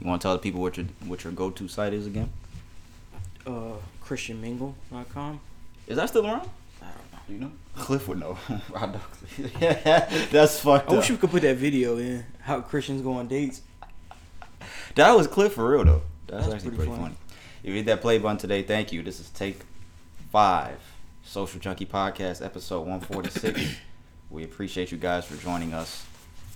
You want to tell the people what your what your go to site is again? Uh, ChristianMingle.com. Is that still around? I don't know. You know? Cliff would know. I know. That's fucked up. I wish up. we could put that video in how Christians go on dates. That was Cliff for real though. That's, That's actually pretty pretty, funny. funny. If you hit that play button today, thank you. This is take five, Social Junkie Podcast, episode one forty six. we appreciate you guys for joining us.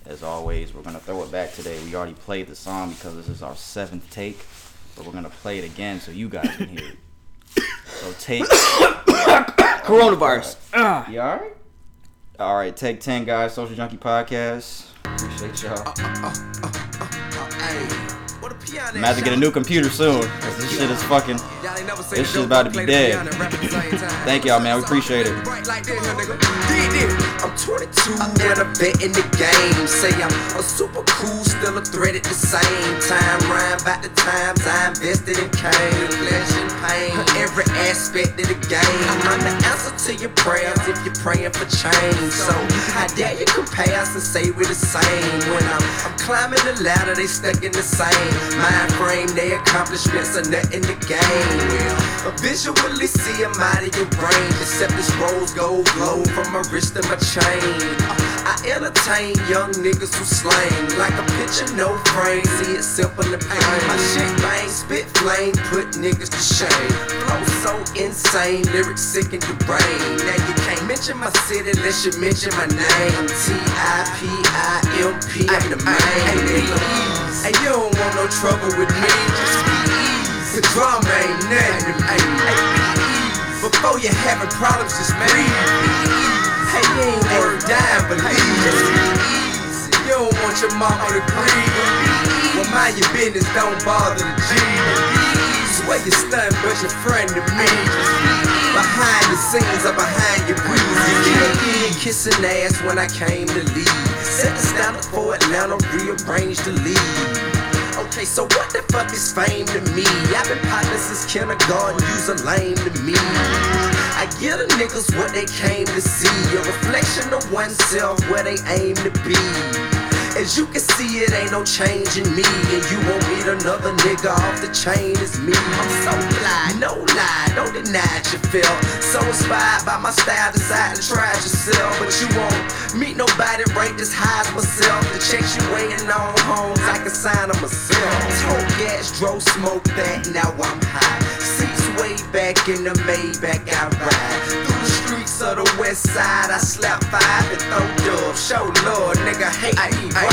As always, we're gonna throw it back today. We already played the song because this is our seventh take, but we're gonna play it again so you guys can hear it. So take Coronavirus. Ah. You alright? Alright, take 10, guys. Social Junkie Podcast. Appreciate y'all. Uh, uh, uh, I'm about to get a new computer soon. Cause this shit is fucking. This shit's about to be dead. Thank y'all, man. We appreciate it. I'm 22 and a vet in the game. Say I'm a super cool, still a threat at the same time. Rhyme about the times I invested in cane, flesh and pain. Every aspect of the game. Uh-huh. I'm the answer to your prayers if you're praying for change. So how dare you compare us and say we're the same? When I'm, I'm climbing the ladder, they stuck in the same mind frame. Their accomplishments are nothing to gain. Well, visually see them out of your brain. Except this rose gold glow from my wrist to my chain. Uh, I entertain young niggas who slang like a picture, no frame. See it simple and plain. My shit bang, spit flame, put niggas to shame. Flow so insane, lyrics sick in the brain. Now you can't mention my city unless you mention my name. T-I-P-I-M-P, I'm the main nigga. Hey, you don't want no trouble with me, just be easy. The drama ain't nothing to me. Hey, be easy. Before you having problems, just breathe. You ain't worth dying, believe easy. You don't want your mama to grieve. Well, mind your business, don't bother the G. Swear you stun, but your friend to me. Behind the scenes or behind your breeze. You kissing ass when I came to leave. Set the standard for Atlanta, rearrange the lead. Okay, so what the fuck is fame to me? I've been partners since kindergarten, use a lame to me. I get a niggas what they came to see, a reflection of oneself where they aim to be. As you can see, it ain't no change in me, and you won't meet another nigga off the chain as me. I'm so fly, no lie, don't deny it you feel. So inspired by my style, decide to try it yourself, but you won't meet nobody rate this high as myself. The checks you waiting on homes, I can sign them myself. Told gas, drove smoke that, now I'm high. Seats way back in the Maybach, I ride through the streets of the west side. I slap five and throw dub. Show love, nigga, hate me. Why?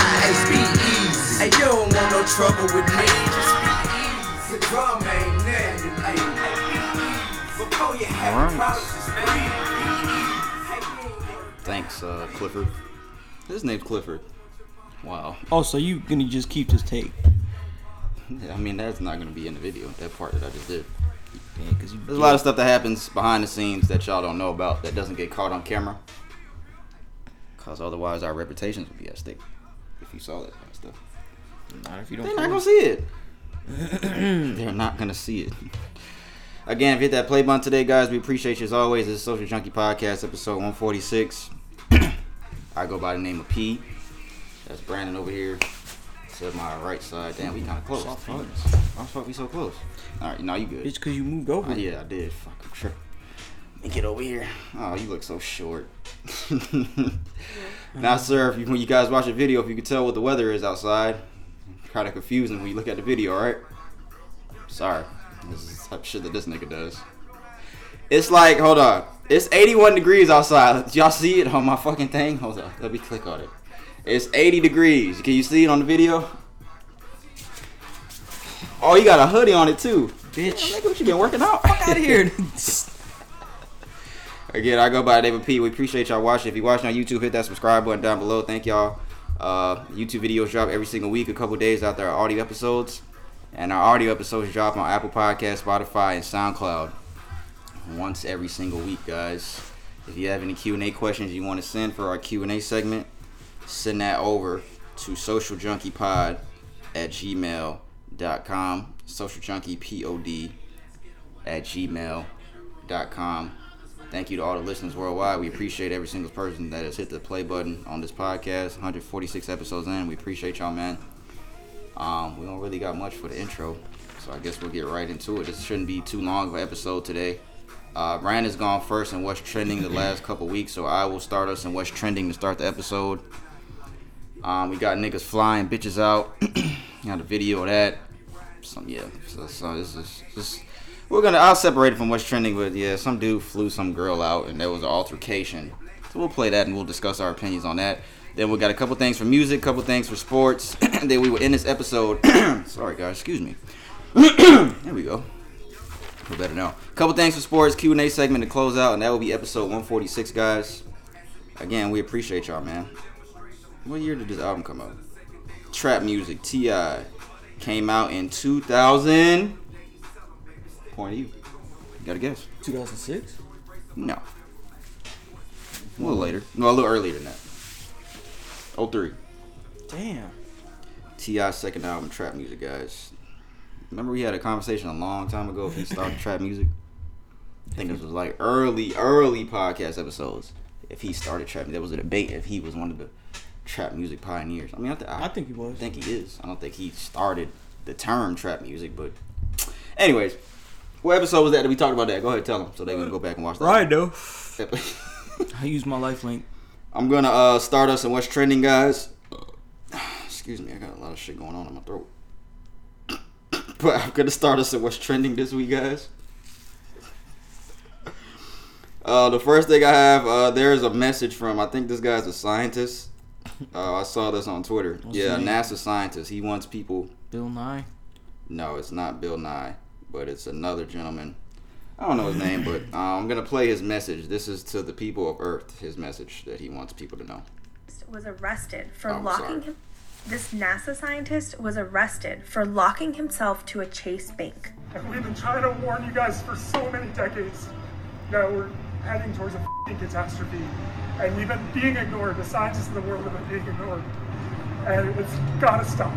Be easy. Hey, you don't want no trouble with me. Just be easy. The drama ain't nothing to me. Before you have Alright. problems, just breathe. Thanks, uh, Clifford. His name's Clifford. Wow. Oh, so you gonna just keep this tape? I mean, that's not gonna be in the video. That part that I just did. Yeah, cause you. There's a lot of stuff that happens behind the scenes that y'all don't know about that doesn't get caught on camera. Cause otherwise our reputations would be at stake. If you saw that kind of stuff, Not if you don't. they're don't. gonna see it. they're not gonna see it. Again, if you hit that play button today, guys, we appreciate you as always. This is Social Junkie Podcast, episode 146. I go by the name of P. That's Brandon over here to my right side. Damn, we kind of mm, close. Soft Why the fuck we so close? All right, now you good. It's cause you moved over. Oh, yeah, I did. Fuck, I'm sure. Let me get over here. Oh, you look so short. now, sir, if you, when you guys watch the video, if you can tell what the weather is outside, kind of confusing when you look at the video, alright? Sorry. This is the type of shit that this nigga does. It's like, hold on. It's 81 degrees outside. Y'all see it on my fucking thing? Hold on. Let me click on it. It's 80 degrees. Can you see it on the video? Oh, you got a hoodie on it too. Bitch. Nigga, what you been working out? Fuck out of here. Again, I go by David P. We appreciate y'all watching. If you're watching on YouTube, hit that subscribe button down below. Thank y'all. Uh, YouTube videos drop every single week, a couple days after our audio episodes. And our audio episodes drop on Apple Podcast, Spotify, and SoundCloud once every single week, guys. If you have any Q&A questions you want to send for our Q&A segment, send that over to socialjunkiepod at gmail.com. Socialjunkiepod at gmail.com. Thank you to all the listeners worldwide. We appreciate every single person that has hit the play button on this podcast. 146 episodes in. We appreciate y'all, man. Um, we don't really got much for the intro, so I guess we'll get right into it. This shouldn't be too long of an episode today. Uh, Brandon's gone first in what's trending the last couple weeks, so I will start us in what's trending to start the episode. Um, we got niggas flying bitches out. got a video of that. Some yeah. So, so this is this. We're gonna. I'll separate it from what's trending, but yeah, some dude flew some girl out, and there was an altercation. So we'll play that, and we'll discuss our opinions on that. Then we got a couple things for music, couple things for sports. then we will end this episode. sorry guys, excuse me. there we go. Feel better now. Couple things for sports, Q and A segment to close out, and that will be episode 146, guys. Again, we appreciate y'all, man. What year did this album come out? Trap Muzik T.I. came out in 2000. Point you. You got to guess. 2006. No. A little later. No, a little earlier than that. 03. Damn. T.I.'s second album, Trap Muzik, guys. Remember we had a conversation a long time ago if he started trap music? I think this was like early, early podcast episodes. If he started trap there was a debate if he was one of the trap music pioneers. I mean, I, th- I, I think he was. I think he is. I don't think he started the term trap music, but anyways, what episode was that that we talked about that? Go ahead, tell them so they can go back and watch that. Right though. I use my life link. I'm gonna uh, start us and what's trending, guys. Excuse me, I got a lot of shit going on in my throat. but I'm gonna start us and what's trending this week, guys. Uh, the first thing I have, uh, there's a message from I think this guy's a scientist. Uh, I saw this on Twitter. What's yeah, his? NASA scientist. He wants people. Bill Nye. No, it's not Bill Nye, but it's another gentleman. I don't know his name, but uh, I'm gonna play his message. This is to the people of Earth. His message that he wants people to know. was arrested for Oh, locking sorry. him. This NASA scientist was arrested for locking himself to a Chase bank. And we've been trying to warn you guys for so many decades that we're heading towards a f***ing catastrophe. And we've been being ignored. The scientists in the world have been being ignored. And it's gotta stop.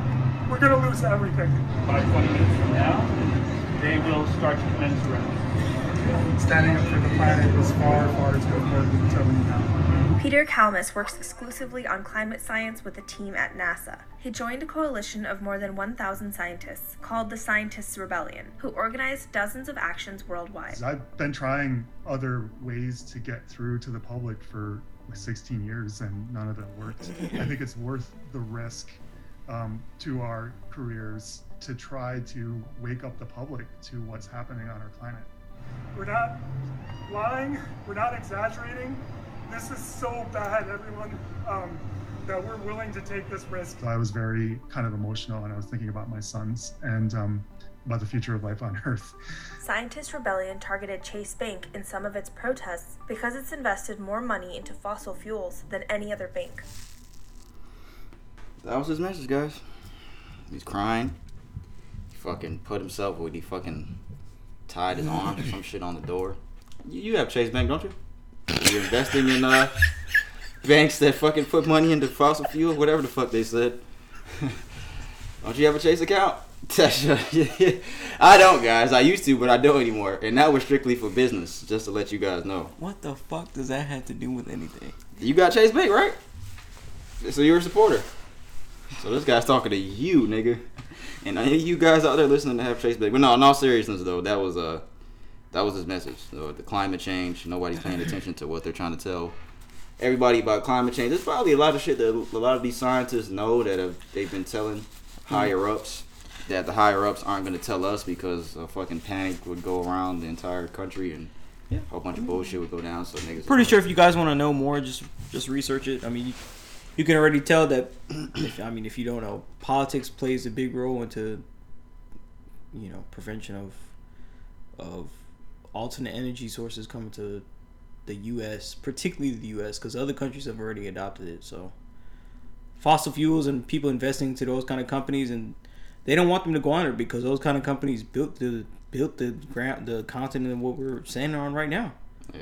We're gonna lose everything. By 20 minutes from now, they will start to commence arrest. Standing up for the planet is far, far too important to leave now. Peter Kalmus works exclusively on climate science with a team at NASA. He joined a coalition of more than 1,000 scientists called the Scientists Rebellion, who organized dozens of actions worldwide. I've been trying other ways to get through to the public for like 16 years and none of them worked. I think it's worth the risk um, to our careers to try to wake up the public to what's happening on our planet. We're not lying, we're not exaggerating. This is so bad, everyone, um, that we're willing to take this risk. I was very kind of emotional and I was thinking about my sons and um, about the future of life on Earth. Scientist Rebellion targeted Chase Bank in some of its protests because it's invested more money into fossil fuels than any other bank. That was his message, guys. He's crying. He fucking put himself with he fucking tied his arm or some shit on the door. You, you have Chase Bank, don't you? You're investing in uh banks that fucking put money into fossil fuel, whatever the fuck they said. don't you have a Chase account? I don't, guys. I used to, but I don't anymore. And that was strictly for business, just to let you guys know. What the fuck does that have to do with anything? You got Chase Bank, right? So you're a supporter. So this guy's talking to you, nigga. And any of you guys out there listening to have Chase Bank. But no, in all seriousness though, that was uh that was his message. So the climate change, nobody's paying attention to what they're trying to tell everybody about climate change. There's probably a lot of shit that a lot of these scientists know that have they've been telling higher ups that the higher ups aren't gonna tell us because a fucking panic would go around the entire country and Yeah. a whole bunch of bullshit would go down. So niggas Pretty sure if you guys want to know more, just just research it. I mean, you, you can already tell that. If, I mean, if you don't know, politics plays a big role into, you know, prevention of, of alternate energy sources coming to the U.S., particularly the U.S., because other countries have already adopted it. So, fossil fuels and people investing to those kind of companies, and they don't want them to go under because those kind of companies built the built the ground, the continent, of what we're standing on right now Yeah.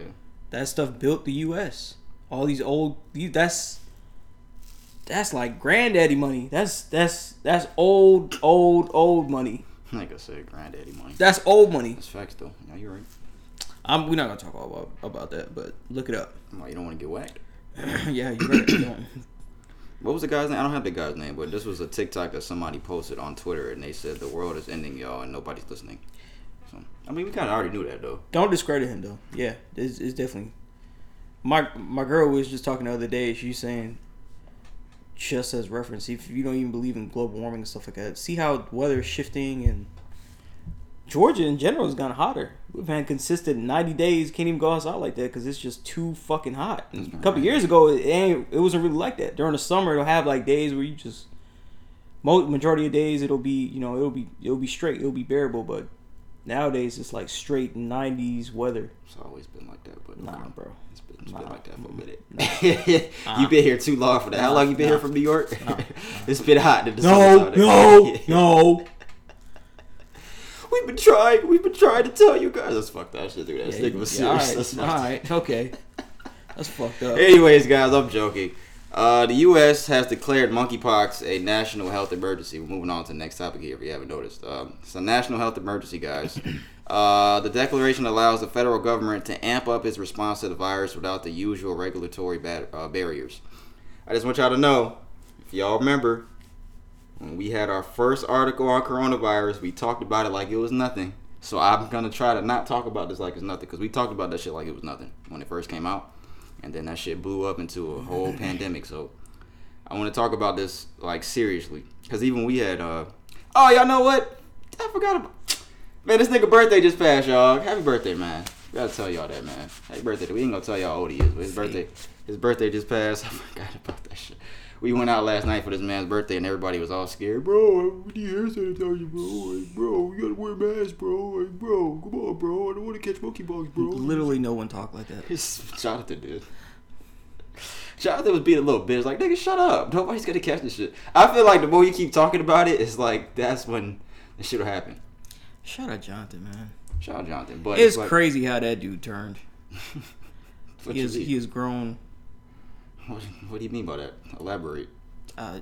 that stuff built the U.S. All these old, these, that's that's like granddaddy money. That's that's that's old, old, old money. Like I said, granddaddy money. That's old money. That's facts though. Yeah, you're right. I'm, we're not gonna talk all about about that, but look it up. Well, you don't want to get whacked. yeah, you're right. What was the guy's name? I don't have the guy's name, but this was a TikTok that somebody posted on Twitter, and they said the world is ending, y'all, and nobody's listening. So I mean, we kind of already knew that though. Don't discredit him though. Yeah, it's, it's definitely. My my girl was just talking the other day. She's saying, just as reference, if you don't even believe in global warming and stuff like that, see how weather is shifting and Georgia in general has gotten hotter. We've had consistent ninety days. Can't even go outside like that because it's just too fucking hot. A couple raining. years ago, it ain't. It wasn't really like that. During the summer, it'll have like days where you just. Most majority of days, it'll be you know it'll be it'll be straight. It'll be bearable, but nowadays it's like straight nineties weather. It's always been like that, but Nah, okay. bro. It's been, it's been like that for a minute. Nah. you been here too long for that. How long you been here from New York? Nah, it's been hot. in the No, no, no. We've been trying. We've been trying to tell you guys. Let's fuck that shit, dude. That Yeah, nigga was yeah, serious. all right, all okay. That's fucked up. Anyways, guys, I'm joking. Uh, the U.S. has declared monkeypox a national health emergency. We're moving on to the next topic here, if you haven't noticed. Um, it's a national health emergency, guys. Uh, the declaration allows the federal government to amp up its response to the virus without the usual regulatory uh, barriers. I just want y'all to know, if y'all remember, when we had our first article on coronavirus, we talked about it like it was nothing. So I'm gonna try to not talk about this like it's nothing, because we talked about that shit like it was nothing when it first came out and then that shit blew up into a whole pandemic. So I want to talk about this like seriously, because even we had. uh Oh, y'all know what? I forgot about. Man, this nigga birthday just passed, y'all. Happy birthday, man. We gotta tell y'all that, man. Happy birthday. We ain't gonna tell y'all how old he is, but his birthday, his birthday just passed. I forgot about that shit. We went out last night for this man's birthday, and everybody was all scared. Bro, we need hand sanitizer, bro. Like, bro, you gotta wear masks, bro. Like, bro, come on, bro. I don't want to catch monkeypox, bro. Literally, no one talked like that. Jonathan did. Jonathan was being a little bitch, like nigga, shut up. Nobody's gonna catch this shit. I feel like the more you keep talking about it, it's like that's when the shit will happen. Shout out Jonathan, man. Shout out Jonathan, but It's like, crazy how that dude turned. He you is he has grown. What, what do you mean by that? Elaborate. Uh,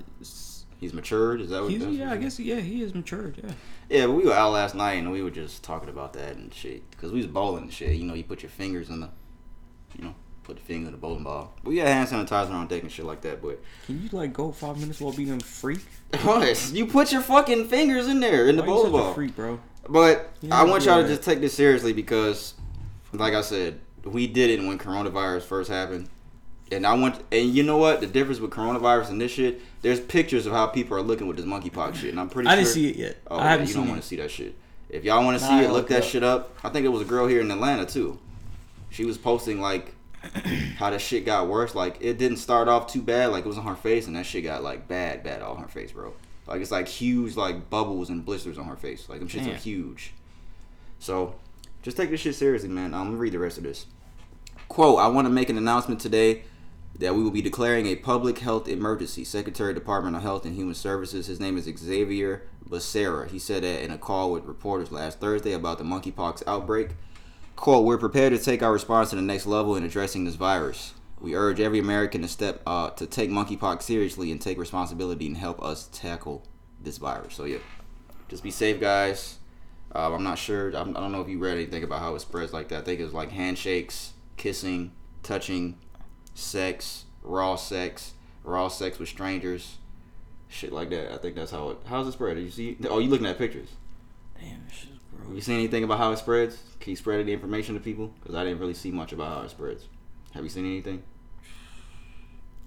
He's matured. Is that what? he's, yeah, I guess yeah, he is matured. Yeah. Yeah, but we were out last night and we were just talking about that and shit. Cause we was bowling and shit. You know, you put your fingers in the, you know, put the finger in the bowling ball. We got hand sanitizer on deck and shit like that. But Can you like go five minutes while being a freak? what? You put your fucking fingers in there in the Why you bowling ball. a freak, bro? But Yeah, I want y'all to just take this seriously because, like I said, we did it when coronavirus first happened. And I want, and you know what? The difference with coronavirus and this shit, there's pictures of how people are looking with this monkeypox shit. And I'm pretty I sure. didn't see it yet. Oh, I yeah, haven't you seen don't want to see that shit. If y'all want to Nah, see I it, look that up. shit up. I think it was a girl here in Atlanta too. She was posting like how that shit got worse. Like it didn't start off too bad. Like it was on her face, and that shit got like bad, bad on her face, bro. Like it's like huge, like bubbles and blisters on her face. Like them shits are Damn. huge. So just take this shit seriously, man. I'm gonna read the rest of this. Quote, I want to make an announcement today that we will be declaring a public health emergency. Secretary Department of Health and Human Services, his name is Xavier Becerra. He said that in a call with reporters last Thursday about the monkeypox outbreak. Quote, we're prepared to take our response to the next level in addressing this virus. We urge every American to step uh, to take monkeypox seriously and take responsibility and help us tackle this virus. So yeah, just be safe, guys. Uh, I'm not sure. I'm, I don't know if you read anything about how it spreads like that. I think it was like handshakes, kissing, touching, sex, raw sex, raw sex with strangers, shit like that. I think that's how it. How's it spread? Did you see? Oh, you looking at pictures? Damn, this shit's You seen anything about how it spreads? Can you spread any information to people? Because I didn't really see much about how it spreads. Have you seen anything?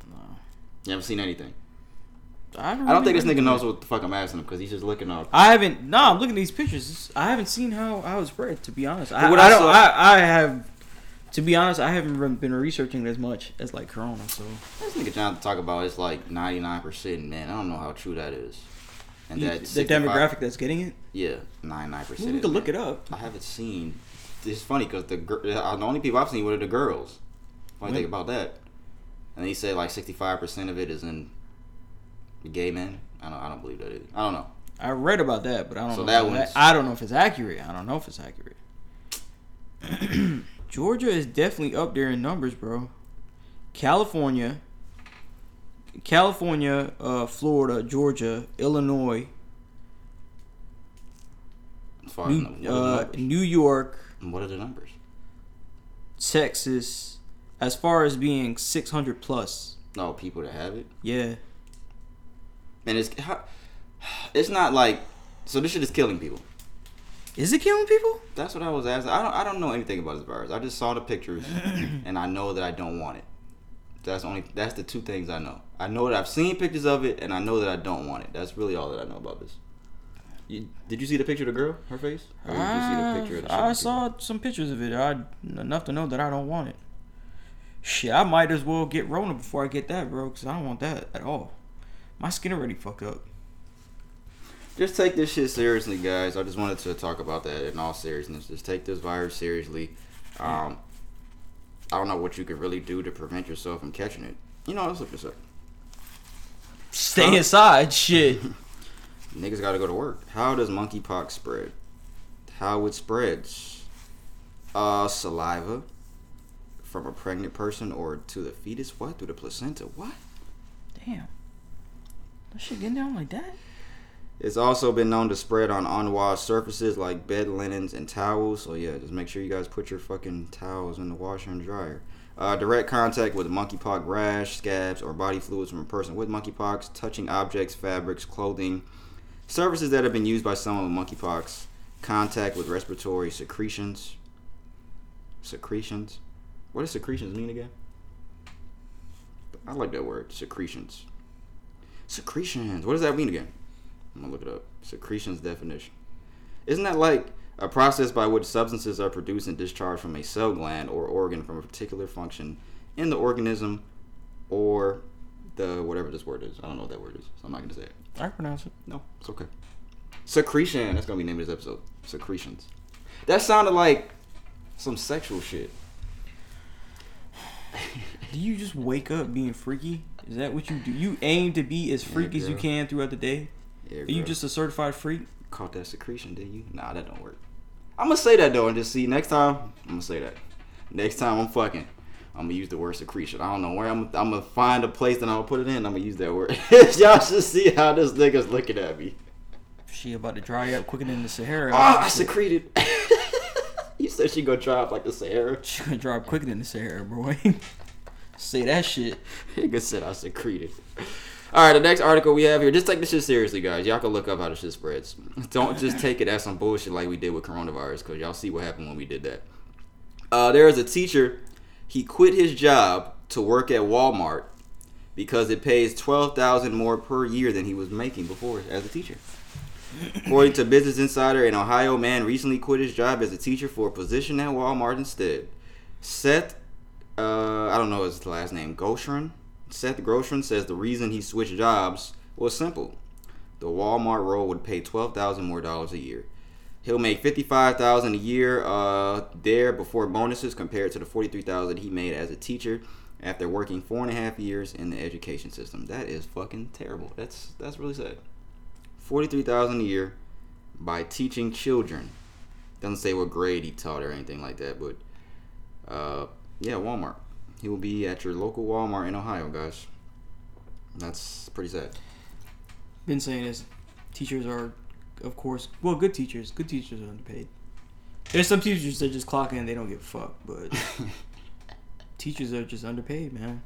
No. You haven't seen anything. I, haven't I don't think this nigga knows what the fuck I'm asking him because he's just looking up. I haven't. No, I'm looking at these pictures. I haven't seen how how it's spread. To be honest, I, what I I don't. saw- I, I have. To be honest, I haven't re- been researching as much as like Corona. So This nigga trying to talk about it's like 99%, man. I don't know how true that is. And You- that the demographic that's getting it. Yeah, 99%. We can look it up. I haven't seen. It's funny because the gir- uh, the only people I've seen were the girls. Funny Right. thing about that. And he said like 65% of it is in gay men. I don't. I don't believe that either. I don't know. I read about that, but I don't So know. that I don't know if it's accurate. I don't know if it's accurate. Georgia is definitely up there in numbers, bro. California, California, uh, Florida, Georgia, Illinois, New, the- what, are the uh. New York, what are the numbers? Texas, as far as being 600 plus. No people that have it. Yeah. and it's it's not like so this shit is killing people. Is it killing people? That's what I was asking. I don't I don't know anything about this virus. I just saw the pictures and I know that I don't want it. That's only that's the two things I know. I know that I've seen pictures of it and I know that I don't want it. That's really all that I know about this. You, did you see the picture of the girl, her face? Or did you see the picture of the Uh, I shit? saw some pictures of it. I enough to know that I don't want it. Shit, I might as well get Rona before I get that, bro, because I don't want that at all. My skin already fucked up. Just take this shit seriously, guys. I just wanted to talk about that in all seriousness. Just take this virus seriously. Um, I don't know what you could really do to prevent yourself from catching it. You know, let's look this up. Stay Huh? inside, shit. Niggas gotta go to work. How does monkeypox spread? How it spreads? Uh, saliva from a pregnant person or to the fetus. What? Through the placenta. What? Damn. That shit getting down like that? It's also been known to spread on unwashed surfaces like bed linens and towels. So yeah, just make sure you guys put your fucking towels in the washer and dryer. Uh, direct contact with monkeypox rash, scabs, or body fluids from a person with monkeypox, touching objects, fabrics, clothing, surfaces that have been used by someone with monkeypox, contact with respiratory secretions. Secretions? What does secretions mean again? I like that word, secretions. Secretions. What does that mean again? I'm gonna look it up. Secretions definition. Isn't that like a process by which substances are produced and discharged from a cell gland or organ from a particular function in the organism or the whatever this word is? I don't know what that word is, so I'm not gonna say it. I pronounce it. No, it's okay. Secretion. That's gonna be the name of this episode. Secretions. That sounded like some sexual shit. Do you just wake up being freaky? Is that what you do? You aim to be as Yeah, freaky as you can throughout the day? Yeah, Are you just a certified freak? caught that secretion, did you? Nah, that don't work. I'm gonna say that though, and just see next time. I'm gonna say that. Next time I'm fucking, I'm gonna use the word secretion. I don't know where I'm. I'm gonna find a place that I'm gonna put it in. I'm gonna use that word. Y'all should see how this nigga's looking at me. She about to dry up quicker than the Sahara. Ah, I secreted. you said she gonna dry up like the Sahara. She gonna dry up quicker than the Sahara, boy. Say that shit. Nigga said I secreted. All right, the next article we have here. Just take this shit seriously, guys. Y'all can look up how this shit spreads. Don't just take it as some bullshit like we did with coronavirus, because y'all see what happened when we did that. Uh, there is a teacher. He quit his job to work at Walmart because it pays twelve thousand more per year than he was making before as a teacher. According to Business Insider, an Ohio man recently quit his job as a teacher for a position at Walmart instead. Seth, uh, I don't know his last name, Goshen. Seth Groshran says the reason he switched jobs was simple. The Walmart role would pay twelve thousand more dollars a year. He'll make fifty-five thousand a year uh, there before bonuses, compared to the forty-three thousand he made as a teacher after working four and a half years in the education system. That is fucking terrible. That's that's really sad. Forty-three thousand a year by teaching children. Doesn't say what grade he taught or anything like that, but uh, yeah, Walmart. He will be at your local Walmart in Ohio, guys. That's pretty sad. Been saying this. Teachers are, of course, well, good teachers. Good teachers are underpaid. There's some teachers that just clock in, and they don't give a fuck, but teachers are just underpaid, man.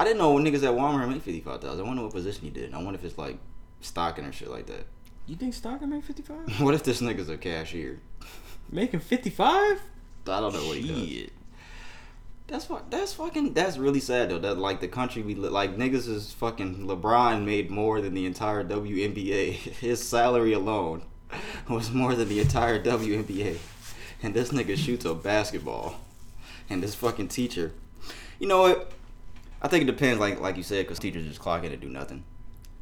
I didn't know niggas at Walmart make fifty-five thousand. I wonder what position he did. I wonder if it's like stocking or shit like that. You think stocking made 55? What if this nigga's a cashier? Making 55? I don't know what he does. That's what. That's fucking. That's really sad though. That like the country we li- like niggas is fucking. LeBron made more than the entire WNBA. His salary alone was more than the entire WNBA, and this nigga shoots a basketball, and this fucking teacher. You know what? I think it depends, like like you said, because teachers just clock in and do nothing.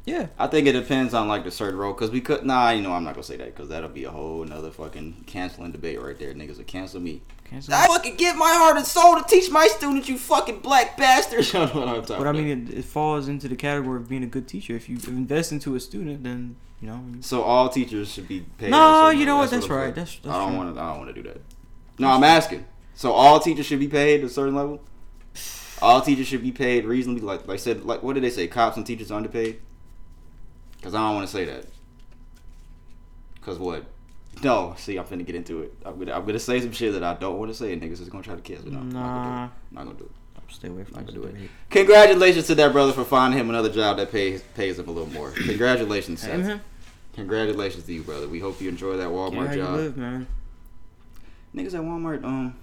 Yeah. I think it depends on like the certain role, because we could. Nah, you know I'm not gonna say that, because that'll be a whole another fucking canceling debate right there. Niggas will cancel me. Cancel. I fucking give my heart and soul to teach my students, you fucking black bastards. I don't know what I'm talking But I about. mean, it, it falls into the category of being a good teacher. If you invest into a student, then you know. you- so all teachers should be paid. No, you know what? That's I'm right. That's- that's I don't want to. I don't want to do that. No, I'm asking. So all teachers should be paid a certain level. All teachers should be paid reasonably. Like, like I said, like what did they say? Cops and teachers are underpaid. Because I don't want to say that. Because what? No, see, I'm finna get into it. I'm gonna, I'm gonna say some shit that I don't want to say, and niggas is gonna try to kiss me. No, I'm not gonna do it. I'm not gonna do it. Stay away from Not gonna do it. Congratulations to that brother for finding him another job that pays pays him a little more. Congratulations, Seth. Congratulations to you, brother. We hope you enjoy that Walmart job. live, man. Niggas at Walmart, um,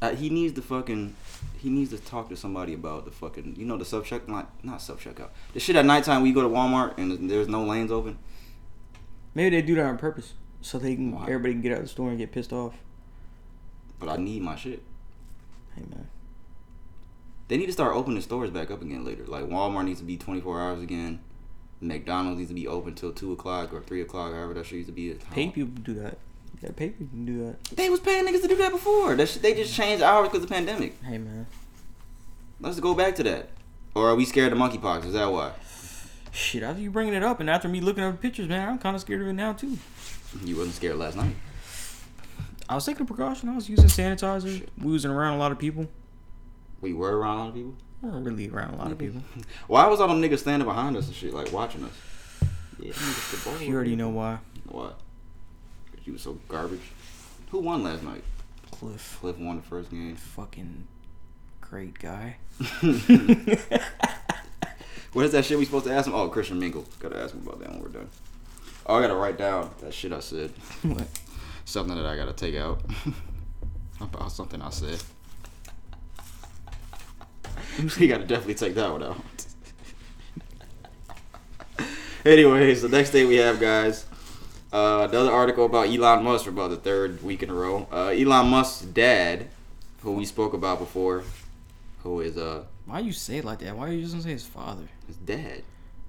uh, he needs to fucking, he needs to talk to somebody about the fucking, you know, the sub check, not not self checkout. The shit at nighttime we go to Walmart and there's no lanes open. Maybe they do that on purpose so they can Why? everybody can get out of the store and get pissed off. But I need my shit. Hey man. They need to start opening stores back up again later. Like Walmart needs to be 24 hours again. McDonald's needs to be open till two o'clock or three o'clock, however that shit used to be. Pay people do that. Yeah, pay people can do that. They was paying niggas to do that before. That shit, they just changed hours because of the pandemic. Hey man. Let's go back to that. Or are we scared of monkeypox? Is that why? Shit, after you bringing it up and after me looking up the pictures, man, I'm kind of scared of it now too. You wasn't scared last night. I was taking a precaution. I was using sanitizer. We wasn't around a lot of people. We were around a lot of people. We weren't really around a lot of people. Why was all them niggas standing behind us and shit, like watching us? Yeah, niggas the ball. You already know why. What? Cause you was so garbage. Who won last night? Cliff, Cliff won the first game. fucking great guy. What is that shit we supposed to ask him? Oh, Christian Mingle. Gotta ask him about that when we're done. Oh, I gotta write down that shit I said. Something that I gotta take out about something I said. you gotta definitely take that one out. Anyways, the next thing we have, guys, uh, another article about Elon Musk for about the third week in a row. Uh, Elon Musk's dad, who we spoke about before, who is uh Why you say it like that? Why you just gonna say his father? his dad.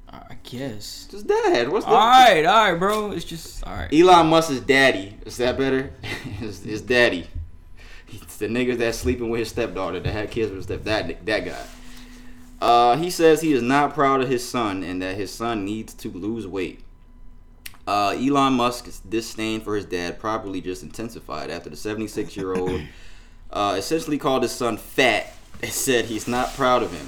I guess. His dad. What's the All right, all right, bro. It's just all right. Elon Musk's daddy. Is that better? his, his daddy. It's the niggas that sleeping with his stepdaughter that had kids with his step that that guy. Uh, he says he is not proud of his son and that his son needs to lose weight. Uh, Elon Musk's disdain for his dad probably just intensified after the 76 year old uh, essentially called his son fat said he's not proud of him.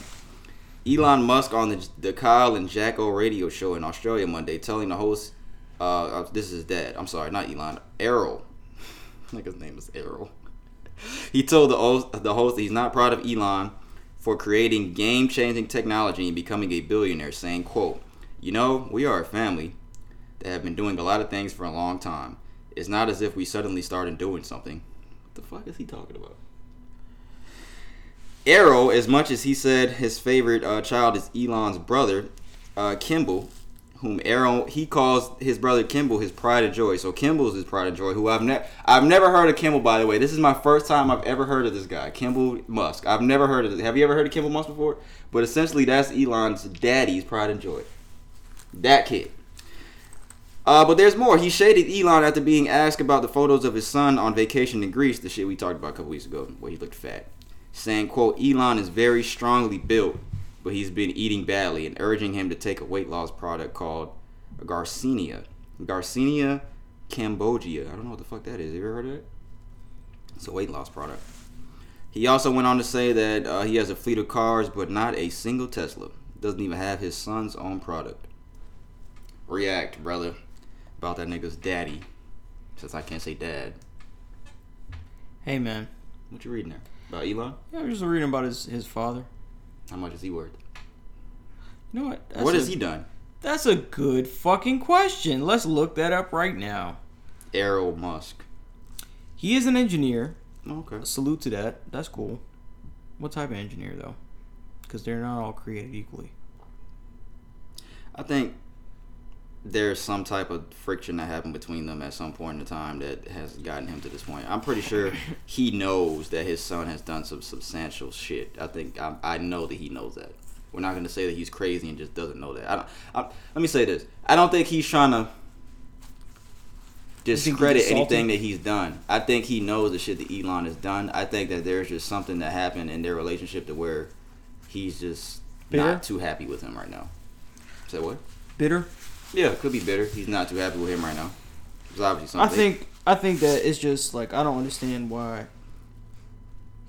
Elon Musk on the, the Kyle and Jackie O radio show in Australia Monday telling the host, uh, uh, this is dad, I'm sorry, not Elon, Errol. Think his name is Errol. He told the host, the host he's not proud of Elon for creating game-changing technology and becoming a billionaire, saying, quote, You know, we are a family that have been doing a lot of things for a long time. It's not as if we suddenly started doing something. What the fuck is he talking about? Errol, as much as he said his favorite uh, child is Elon's brother, uh, Kimball, whom Errol he calls his brother Kimball his pride and joy. So Kimball's his pride and joy. Who I've never I've never heard of Kimball by the way. This is my first time I've ever heard of this guy, Kimball Musk. I've never heard of this. Have you ever heard of Kimball Musk before? But essentially, that's Elon's daddy's pride and joy. That kid. Uh, but there's more. He shaded Elon after being asked about the photos of his son on vacation in Greece, the shit we talked about a couple weeks ago, where he looked fat. Saying, quote, Elon is very strongly built, but he's been eating badly, and urging him to take a weight loss product called Garcinia. Garcinia Cambogia. I don't know what the fuck that is. Have you ever heard of it? It's a weight loss product. He also went on to say that uh, he has a fleet of cars, but not a single Tesla. Doesn't even have his son's own product. React, brother, about that nigga's daddy. Since I can't say dad. Hey, man. What you reading there? About Elon? Yeah, I'm just reading about his his father. How much is he worth? You know what? That's what a, has he done? That's a good fucking question. Let's look that up right now. Errol Musk. He is an engineer. Oh, okay. Salute to that. That's cool. What type of engineer though? Because they're not all created equally. I think there's some type of friction that happened between them at some point in the time that has gotten him to this point. I'm pretty sure he knows that his son has done some substantial shit. I think I, I know that he knows that. We're not going to say that he's crazy and just doesn't know that. I don't. I, let me say this. I don't think he's trying to discredit anything that he's done. I think he knows the shit that Elon has done. I think that there's just something that happened in their relationship to where he's just Bitter? not too happy with him right now. Say what? Bitter. Yeah, could be bitter. He's not too happy with him right now. It's obviously something. I think I think that it's just like I don't understand why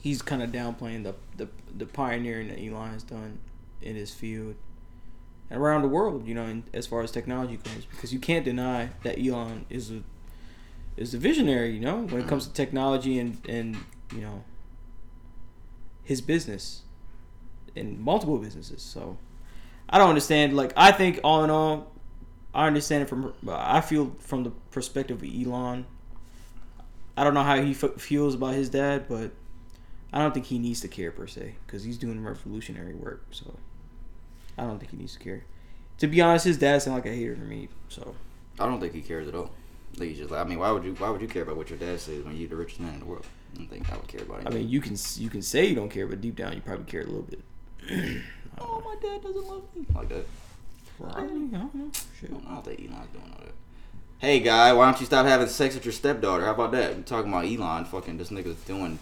he's kind of downplaying the, the the pioneering that Elon has done in his field and around the world. You know, in, as far as technology goes, because you can't deny that Elon is a is a visionary. You know, when it comes to technology and and you know his business and multiple businesses. So I don't understand. Like I think all in all, I understand it from. I feel from the perspective of Elon. I don't know how he f- feels about his dad, but I don't think he needs to care per se because he's doing revolutionary work. So I don't think he needs to care. To be honest, his dad sounded like a hater to me. So I don't think he cares at all. I think he's just. like- I mean, why would you? Why would you care about what your dad says when you're the richest man in the world? I don't think I would care about it. I mean, you can you can say you don't care, but deep down you probably care a little bit. oh, my dad doesn't love me. like that. I don't know. Shit. I don't think Elon's doing all that. Hey guy, why don't you stop having sex with your stepdaughter? How about that? we talking about Elon. Fucking this nigga's doing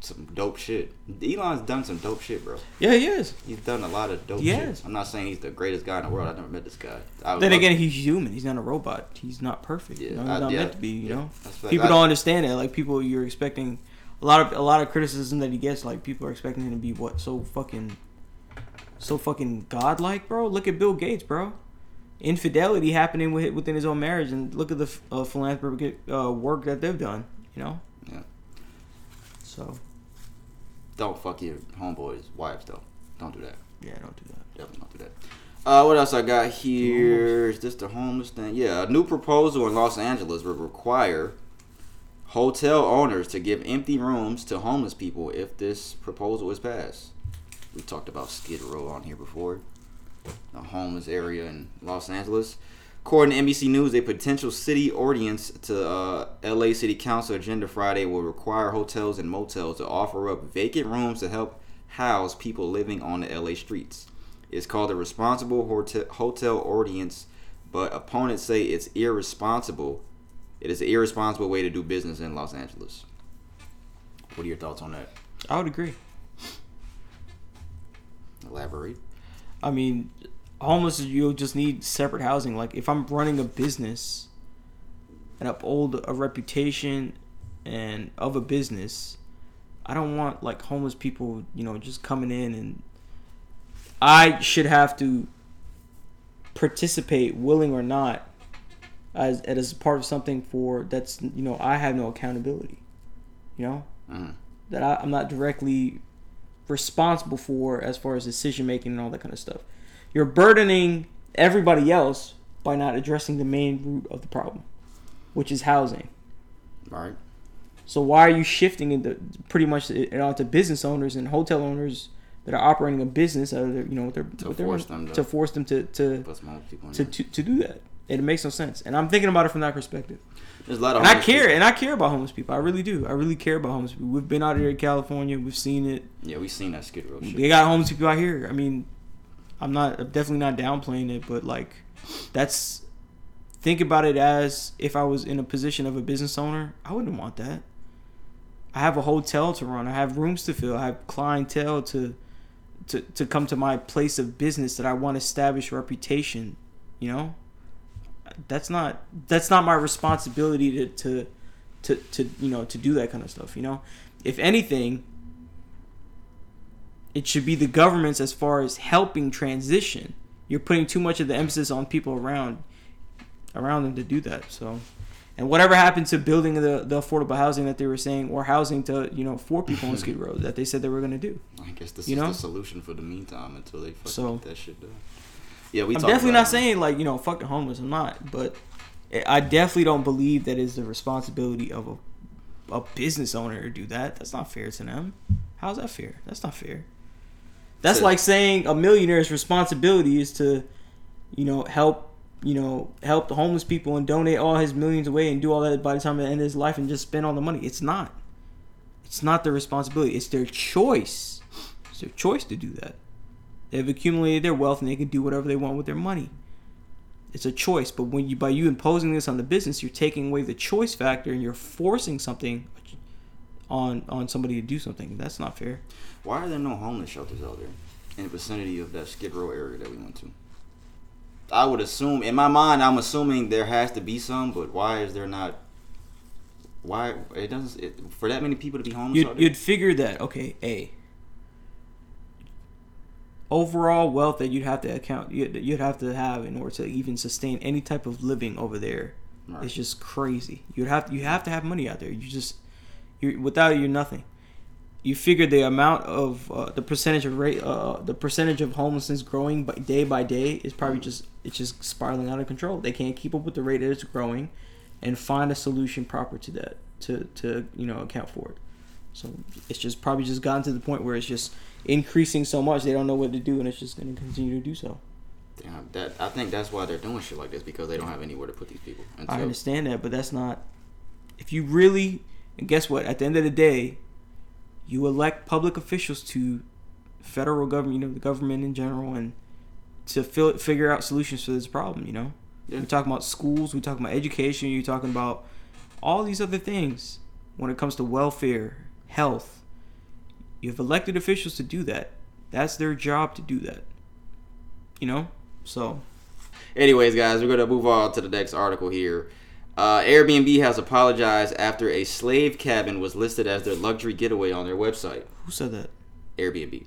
some dope shit. Elon's done some dope shit, bro. Yeah, he is. He's done a lot of dope Yes. shit. I'm not saying he's the greatest guy in the world. I've never met this guy. I Then again, he's human. He's not a robot. He's not perfect. Yeah, you know, he's I- not yeah, meant to be. You yeah. know, like- people I- don't understand that. Like people, you're expecting a lot of a lot of criticism that he gets. Like people are expecting him to be what so fucking, so fucking godlike, bro. Look at Bill Gates, bro. Infidelity happening within his own marriage, and look at the uh, philanthropic uh, work that they've done. You know. Yeah. So Don't fuck your homeboys' wives though. Don't do that. yeah, don't do that. Definitely don't do that. Uh, what else I got here? Is this the homeless thing? Yeah, a new proposal in Los Angeles would require hotel owners to give empty rooms to homeless people if this proposal is passed. We talked about Skid Row on here before, the homeless area in Los Angeles. According to NBC News, a potential city ordinance to uh, LA City Council agenda Friday will require hotels and motels to offer up vacant rooms to help house people living on the LA streets. It's called a responsible hotel, hotel ordinance, but opponents say it's irresponsible. It is an irresponsible way to do business in Los Angeles. What are your thoughts on that? I would agree. Elaborate. I mean, homeless you'll just need separate housing. Like if I'm running a business and uphold a reputation and of a business, I don't want like homeless people, you know, just coming in and I should have to participate, willing or not, as as part of something for that's you know I have no accountability. You know Mhm. that I, I'm not directly responsible for as far as decision making and all that kind of stuff. You're burdening everybody else by not addressing the main root of the problem, which is housing. Right. So why are you shifting into pretty much it onto business owners and hotel owners that are operating a business out of their, you know, with their, To with their- force them to- to force them to to, Put some homeless people in to, to to do that. It makes no sense. And I'm thinking about it from that perspective. There's a lot of And I care, people. and I care about homeless people. I really do. I really care about homeless people. We've been out here in California. We've seen it. Yeah, we've seen that Skid Row shit. They got homeless people out here. I mean, I'm not I'm definitely not downplaying it, but like, that's think about it as if I was in a position of a business owner. I wouldn't want that. I have a hotel to run. I have rooms to fill. I have clientele to to to come to my place of business that I want to establish reputation. You know, that's not that's not my responsibility to to to, to you know to do that kind of stuff. You know, if anything, it should be the government's as far as helping transition. You're putting too much of the emphasis on people around around them to do that. So, and whatever happened to building the, the affordable housing that they were saying, or housing to you know for people on Skid Row that they said they were going to do. I guess this You is know? the solution for the meantime until they fucking So- get that shit done. Yeah, we. I'm definitely not saying like you know fuck the homeless. I'm not, but I definitely don't believe that is the responsibility of a a business owner to do that. That's not fair to them. How's that fair? That's not fair. That's So- like saying a millionaire's responsibility is to, you know, help you know help the homeless people and donate all his millions away and do all that by the time the end of his life and just spend all the money. It's not. It's not their responsibility. It's their choice. It's their choice to do that. They've accumulated their wealth and they can do whatever they want with their money. It's a choice, but when you by you imposing this on the business, you're taking away the choice factor and you're forcing something on on somebody to do something. That's not fair. Why are there no homeless shelters out there in the vicinity of that Skid Row area that we went to? I would assume, in my mind, I'm assuming there has to be some, but why is there not? Why it doesn't it, for that many people to be homeless? You'd, you'd figure that okay, a overall wealth that you'd have to account you'd, you'd have to have in order to even sustain any type of living over there Right. It's just crazy. You'd have you have to have money out there. You just you without it, you're nothing. you figure the amount of uh, the percentage of rate, uh, the percentage of homelessness growing by day by day is probably just it's just spiraling out of control. They can't keep up with the rate that it's growing, and find a solution proper to that to to you know account for it. So it's just probably just gotten to the point where it's just increasing so much they don't know what to do, and it's just going to continue to do so. Damn, that I think that's why they're doing shit like this because they don't have anywhere to put these people. And I understand that, but that's not. If you really, and guess what? At the end of the day, you elect public officials to federal government, you know, the government in general, and to fill, figure out solutions for this problem. You know, Yeah. we're talking about schools, we're talking about education, you're talking about all these other things when it comes to welfare, health. You have elected officials to do that. That's their job to do that. You know, so Anyways, guys, we're gonna move on to the next article here. Uh, Airbnb has apologized after a slave cabin was listed as their luxury getaway on their website. who said that? Airbnb.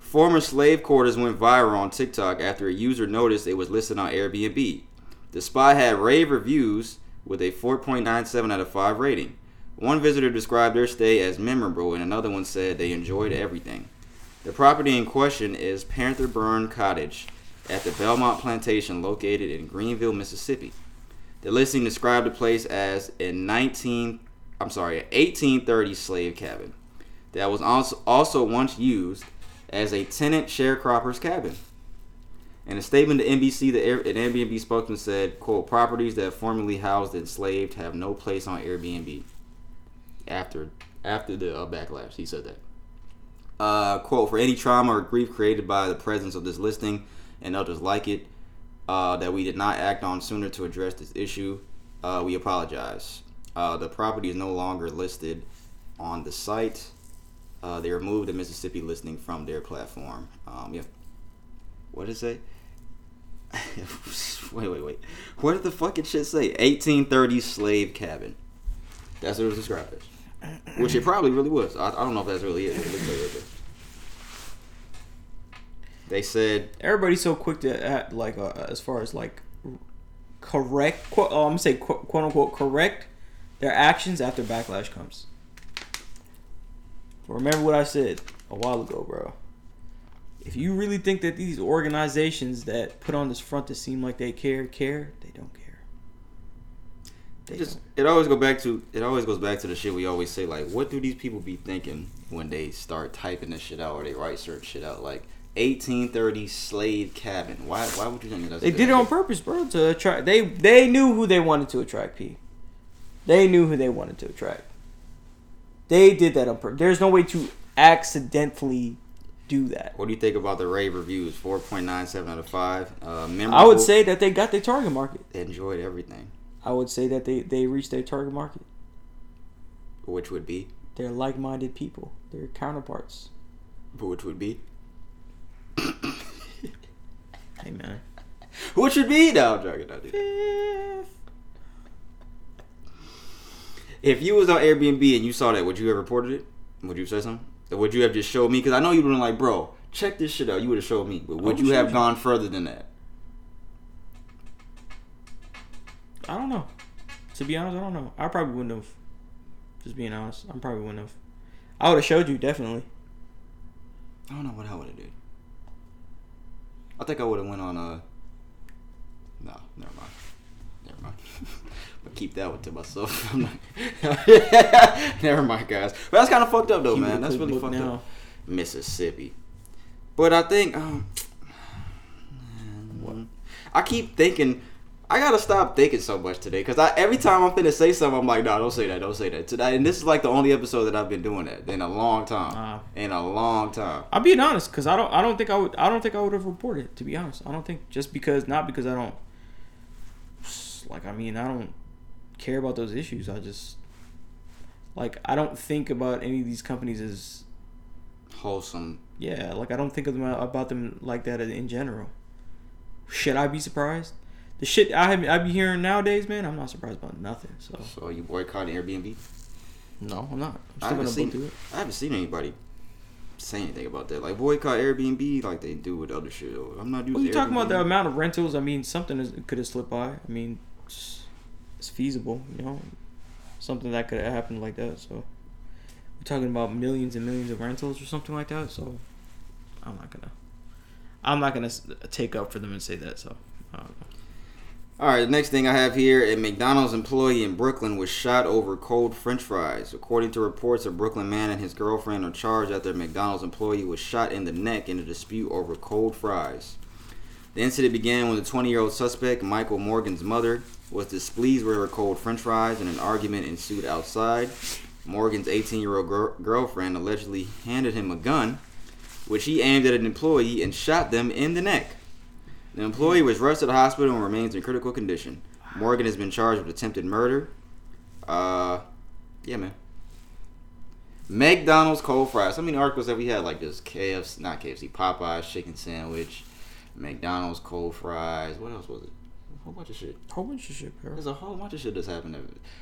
Former slave quarters went viral on TikTok after a user noticed it was listed on Airbnb. The spot had rave reviews with a 4.97 out of 5 rating. One visitor described their stay as memorable, and another one said they enjoyed everything. The property in question is Panther Burn Cottage at the Belmont Plantation located in Greenville, Mississippi. The listing described the place as a 19 I'm sorry, an 1830 slave cabin that was also also once used as a tenant sharecropper's cabin. In a statement to NBC, the Air, an Airbnb spokesman said, "quote Properties that formerly housed enslaved have no place on Airbnb." After after the uh, backlash, he said that. Uh, quote For any trauma or grief created by the presence of this listing and others like it, uh, that we did not act on sooner to address this issue, uh, we apologize. Uh, the property is no longer listed on the site. Uh, they removed the Mississippi listing from their platform. Um, yeah. What did it say? wait, wait, wait. What did the fucking shit say? 1830 slave cabin. That's what it was described as. Which it probably really was. I, I don't know if that's really it. it looks like it. They said everybody's so quick to act like uh, as far as like correct quote, oh, I'm gonna say quote, quote unquote correct their actions after backlash comes. Remember what I said a while ago, bro. If you really think that these organizations that put on this front to seem like they care care. They it just it always go back to it always goes back to the shit we always say like what do these people be thinking when they start typing this shit out or they write certain shit out like 1830 slave cabin why why would you think that's They did it on purpose, bro. To attract, they they knew who they wanted to attract. P. They knew who they wanted to attract. They did that on purpose. There's no way to accidentally do that. what do you think about the rave reviews 4.97 out of 5 uh I would say that they got their target market. They enjoyed everything I would say that they they reached their target market. which would be They're like-minded people. They're counterparts. which would be Hey man. which would be no I'm joking, not dude. if you was on Airbnb and you saw that would you have reported it would you say something or would you have just showed me because I know you would have been like bro check this shit out you would have showed me but would would you have you. gone further than that I don't know. To be honest, I don't know. I probably wouldn't have. Just being honest, I probably wouldn't have. I would have showed you definitely. I don't know what I would have did. I think I would have went on a. No, never mind. Never mind. but keep that one to myself. Never mind, guys. But that's kind of fucked up though, Keep man. That's really fucked now. up. Mississippi. But I think um I keep thinking I gotta stop thinking so much today because I every time I'm finna say something, I'm like, no, don't say that, don't say that. Today, and this is like the only episode that I've been doing that in a long time, Ah. in a long time. I'm being honest because I don't. I don't think I would. I don't think I would have reported. it, To be honest, I don't think just because not because I don't. Like I mean, I don't care about those issues. I just like I don't think about any of these companies as Wholesome. yeah. Like I don't think of them about them like that in general. Should I be surprised? The shit I have, I be hearing nowadays, man. I'm not surprised about nothing. So So you boycotting Airbnb? no, I'm not. I'm I haven't gonna seen. through it. I haven't seen anybody say anything about that. Like boycott Airbnb, like they do with other shit. I'm not using. Well, you talking about the amount of rentals? I mean, something is, could have slipped by. I mean, it's, it's feasible, you know, something that could have happened like that. So we're talking about millions and millions of rentals or something like that. So I'm not gonna, I'm not gonna take up for them and say that. So I don't know. All right, the next thing I have here a McDonald's employee in Brooklyn was shot over cold french fries. According to reports, a Brooklyn man and his girlfriend are charged after a McDonald's employee was shot in the neck in a dispute over cold fries. The incident began when the 20 year old suspect, Michael Morgan's mother, was displeased with her cold french fries and an argument ensued outside. Morgan's 18 year old gir- girlfriend allegedly handed him a gun, which he aimed at an employee and shot them in the neck. The employee was rushed to the hospital and remains in critical condition. Morgan has been charged with attempted murder. Uh, yeah, man. McDonald's cold fries. How many articles have we had like this? KFC, not KFC, Popeyes chicken sandwich, McDonald's cold fries. What else was it? A whole bunch of shit. whole bunch of shit, bro. There's a whole bunch of shit that's happened.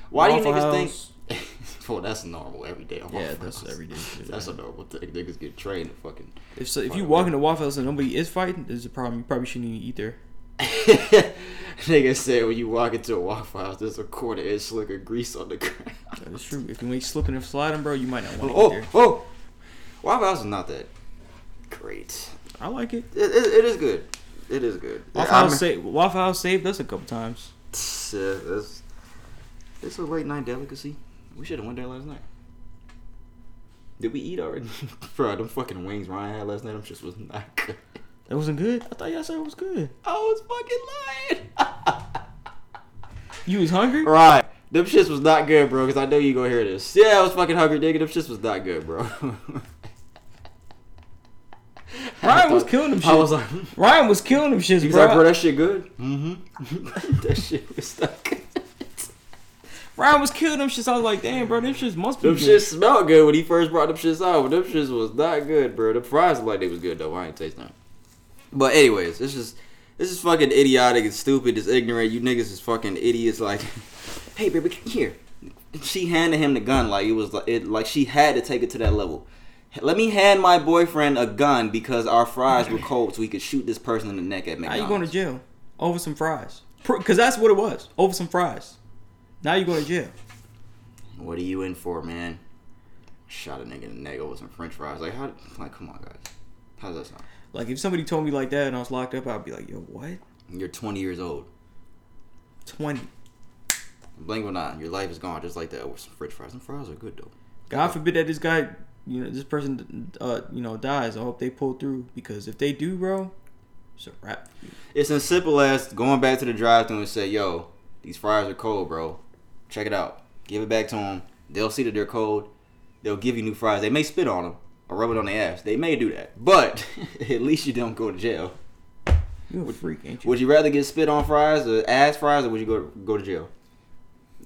Why do you Waffle niggas House. think? well, that's normal every day. Yeah, that's everyday shit. That's a normal thing. Niggas get trained to fucking. If so, if you walk into Waffle House and nobody is fighting, there's a problem. You probably shouldn't even eat there. Nigga said when you walk into a Waffle House, there's a quarter inch slick of grease on the ground. That is true. If you ain't slipping and sliding, bro, you might not want to oh, eat Oh, there. oh, Waffle House is not that great. I like it. It, it, it is good. It is good. Waffle House, saved, Waffle House saved us a couple times. Yeah, it's, it's a late night delicacy. We should have went there last night. Did we eat already? Bro, them fucking wings Ryan had last night, them shits was not good. That wasn't good. I thought y'all said it was good. I was fucking lying. You was hungry? right. Them shits was not good, bro, because I know you gonna hear this. Yeah, I was fucking hungry, nigga. Them shits was not good, bro. Ryan was killing them I was like, Ryan was killing them shits, He's bro. like, bro, that shit good. Mm-hmm. that shit was not good. Ryan was killing them shits. I was like, damn, bro, them shits must be Them good. shit smelled good when he first brought them shits out, but them shits was not good, bro. The fries looked like they was good though. I ain't taste them. But anyways, this is this is fucking idiotic and stupid. It's ignorant. You niggas is fucking idiots. Like, hey, baby, come here. She handed him the gun like it was like it like she had to take it to that level. Let me hand my boyfriend a gun because our fries were cold, so we could shoot this person in the neck at Now McDonald's. you going to jail over some fries? Because that's what it was. Over some fries. Now you going to jail. What are you in for, man? Shot a nigga in the neck over some French fries. Like how? Like come on, guys. How does that sound? Like if somebody told me like that and I was locked up, I'd be like, yo, what? You're 20 years old. Twenty. Blink or not, your life is gone just like that with some French fries. Some fries are good though. God forbid that this guy, you know, this person, uh, you know, dies. I hope they pull through because if they do, bro, it's a wrap. It's as simple as going back to the drive-thru and say, "Yo, these fries are cold, bro. Check it out. Give it back to them. They'll see that they're cold. They'll give you new fries. They may spit on them or rub it on their ass. They may do that, but at least you don't go to jail. You're a freak, ain't you? Would you rather get spit on fries or ass fries, or would you go go to jail?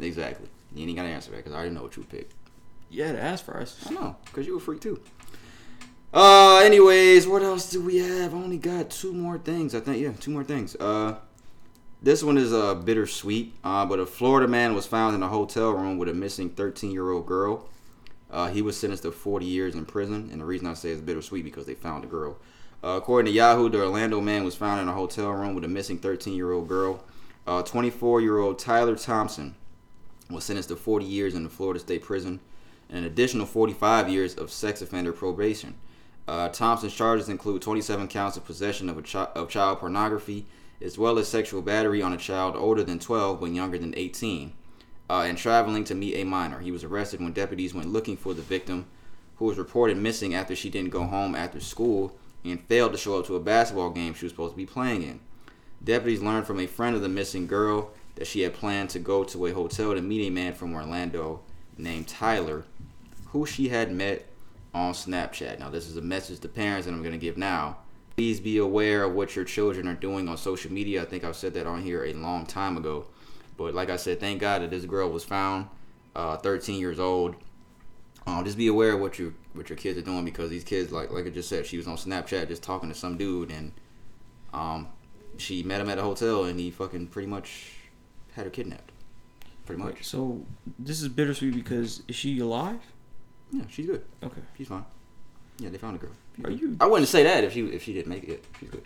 Exactly. You ain't gotta answer that because I already know what you would pick. yeah, the ass fries. I know, because you a freak too. Uh, anyways, what else do we have? I only got two more things. I think, yeah, two more things. Uh, this one is uh, bittersweet. Uh, but a Florida man was found in a hotel room with a missing 13 year old girl. Uh, he was sentenced to 40 years in prison, and the reason I say it's bittersweet because they found the girl. Uh, according to Yahoo, the Orlando man was found in a hotel room with a missing 13 year old girl. 24 year old Tyler Thompson was sentenced to 40 years in the Florida State Prison and an additional 45 years of sex offender probation. Uh, Thompson's charges include 27 counts of possession of, a chi- of child pornography, as well as sexual battery on a child older than 12 when younger than 18, uh, and traveling to meet a minor. He was arrested when deputies went looking for the victim, who was reported missing after she didn't go home after school and failed to show up to a basketball game she was supposed to be playing in. Deputies learned from a friend of the missing girl that she had planned to go to a hotel to meet a man from Orlando named Tyler, who she had met on Snapchat. Now, this is a message to parents that I'm going to give now. Please be aware of what your children are doing on social media. I think I've said that on here a long time ago. But like I said, thank God that this girl was found, uh, 13 years old. Um, just be aware of what your what your kids are doing because these kids, like like I just said, she was on Snapchat just talking to some dude, and um, she met him at a hotel, and he fucking pretty much had her kidnapped. Pretty much. So this is bittersweet because is she alive? Yeah, she's good. Okay. She's fine. Yeah, they found a girl. Are you- I wouldn't say that if she if she didn't make it. She's good.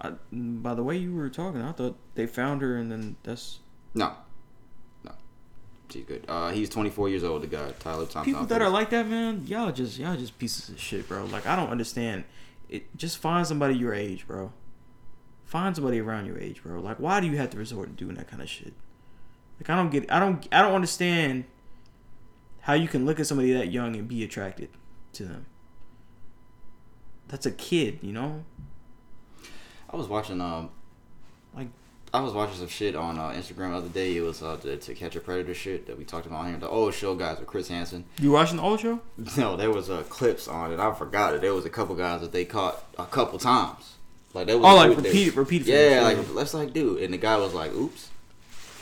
I, by the way you were talking, I thought they found her and then that's No, no. She's good. Uh, he's 24 years old. The guy, Tyler Thompson. People that are like that, man, y'all just y'all just pieces of shit, bro. Like I don't understand. It just find somebody your age, bro. Find somebody around your age, bro. Like why do you have to resort to doing that kind of shit? Like I don't get I don't I don't understand how you can look at somebody that young and be attracted to them. That's a kid, you know? I was watching um, Like I was watching some shit on uh, Instagram the other day. It was uh, the To Catch a Predator shit that we talked about here. The old show guys with Chris Hansen. you watching the old show? No, there was uh, clips on it. I forgot it. There was a couple guys that they caught a couple times. Like that was Oh, like dude that- repeat repeat Yeah, like let's like dude. And the guy was like, "Oops."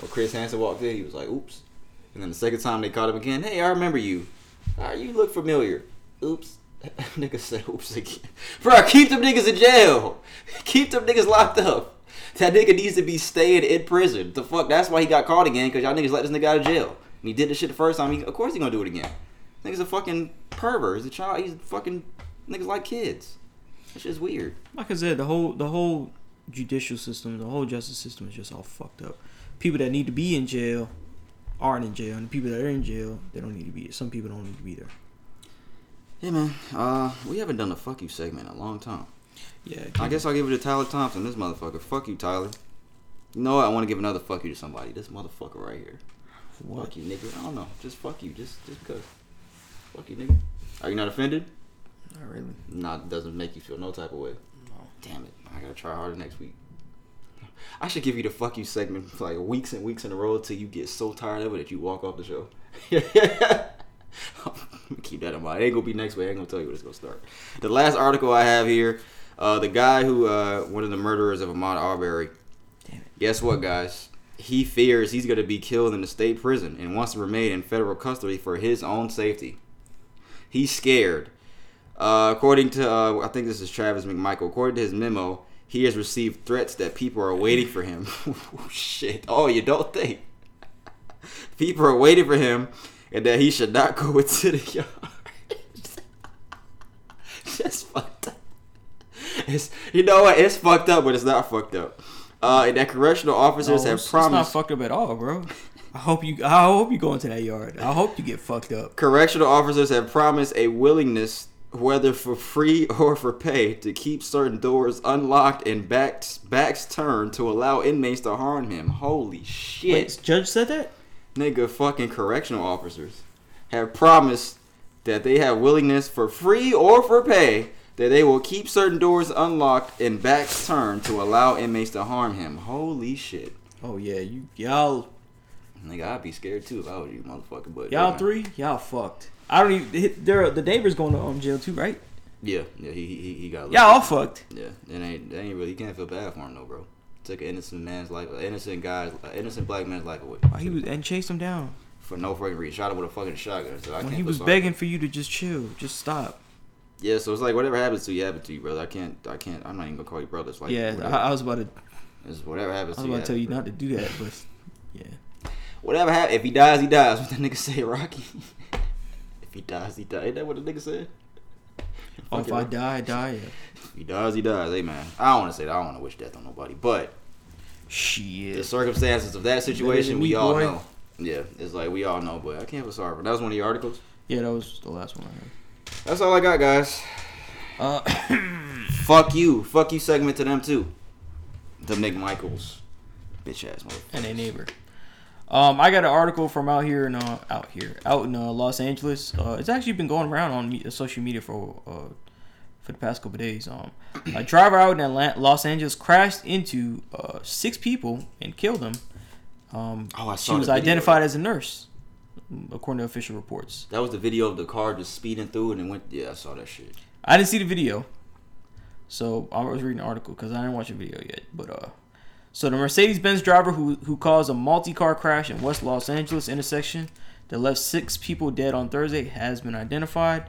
When Chris Hansen walked in, he was like, "Oops." And then the second time they caught him again, "Hey, I remember you. Uh, you look familiar." Oops. Nigga said, "Oops again." Bro, keep them niggas in jail. Keep them niggas locked up. That nigga needs to be staying in prison. The fuck? That's why he got caught again. Cause y'all niggas let this nigga out of jail. And he did this shit the first time. He, of course he gonna do it again. Nigga's a fucking pervert. He's a child. He's fucking niggas like kids. That shit's weird. like I said, the whole the whole judicial system, the whole justice system is just all fucked up. People that need to be in jail aren't in jail, and the people that are in jail, they don't need to be. Some people don't need to be there. Hey man, uh, we haven't done a fuck you segment in a long time. Yeah, I guess I'll give it to Tyler Thompson, this motherfucker. Fuck you, Tyler. You know what? I want to give another fuck you to somebody. This motherfucker right here. what? Fuck you, nigga. I don't know. Just fuck you. Just just because. Fuck you, nigga. Are you not offended? Not really. Nah, it doesn't make you feel no type of way. No. Damn it. I gotta try harder next week. I should give you the fuck you segment for like weeks and weeks in a row till you get so tired of it that you walk off the show. Keep that in mind. It ain't gonna be next week. I ain't gonna tell you when it's gonna start. The last article I have here, uh, the guy who, uh, one of the murderers of Ahmaud Arbery. Damn it. Guess what, guys? He fears he's gonna be killed in the state prison and wants to remain in federal custody for his own safety. He's scared. Uh, according to, uh, I think this is Travis McMichael. According to his memo, he has received threats that people are waiting for him. oh, shit. Oh, you don't think? people are waiting for him and that he should not go into the yard. That's fucked up. It's, you know what? It's fucked up, but it's not fucked up. Uh, and that correctional officers No, have it's, it's not promised. fucked up at all, bro. I hope you. I hope you go into that yard. I hope you get fucked up. Correctional officers have promised a willingness, whether for free or for pay, to keep certain doors unlocked and backs backs turned to allow inmates to harm him. Holy shit. Wait, judge said that. Nigga, fucking correctional officers have promised that they have willingness for free or for pay that they will keep certain doors unlocked and backs turned to allow inmates to harm him. Holy shit. Oh yeah, you y'all Nigga, I'd be scared too if I was you, motherfucker. But y'all yeah. three y'all fucked. I don't even. They're the neighbors going to um, jail too, right? Yeah, yeah, he he, he got. Y'all all fucked. Yeah, it ain't, it ain't really. You can't feel bad for him though, bro. Took an innocent man's life, an innocent guy's, an innocent black man's life away. He was and chased him down for no fucking reason. Shot him with a fucking shotgun. So I when can't he was begging for you to just chill, just stop. Yeah, so it's like whatever happens to you, happens to you, brother. I can't, I can't. I'm not even gonna call you brother. It's like yeah, I, I was about to. it's whatever happens I to was you. about to tell you not to do that, but yeah. Whatever happens, if he dies, he dies. What that nigga say, Rocky? if he dies, he dies. Ain't that what the nigga said? Oh, if I die, I die. Yeah. If he dies, he dies. Hey man, I don't want to say that. I don't want to wish death on nobody, but the circumstances of that situation, we all boy. know. Yeah, it's like we all know, but I can't feel sorry for. That was one of your articles. Yeah, that was the last one I heard. That's all I got, guys. Uh, Fuck you, fuck you segment to them too. The McMichaels, bitch ass motherfucker. and a neighbor. Um, I got an article from out here in uh, out here out in uh, Los Angeles. Uh, it's actually been going around on me- social media for uh, for the past couple days. Um, a driver out in Atlanta, Los Angeles crashed into uh, six people and killed them. Um, Oh, I she saw was the video. identified as a nurse, according to official reports. That was the video of the car just speeding through and it went. Yeah, I saw that shit. I didn't see the video, so I was reading the article because I didn't watch the video yet. But uh, so the Mercedes-Benz driver who who caused a multi-car crash in West Los Angeles intersection that left six people dead on Thursday has been identified.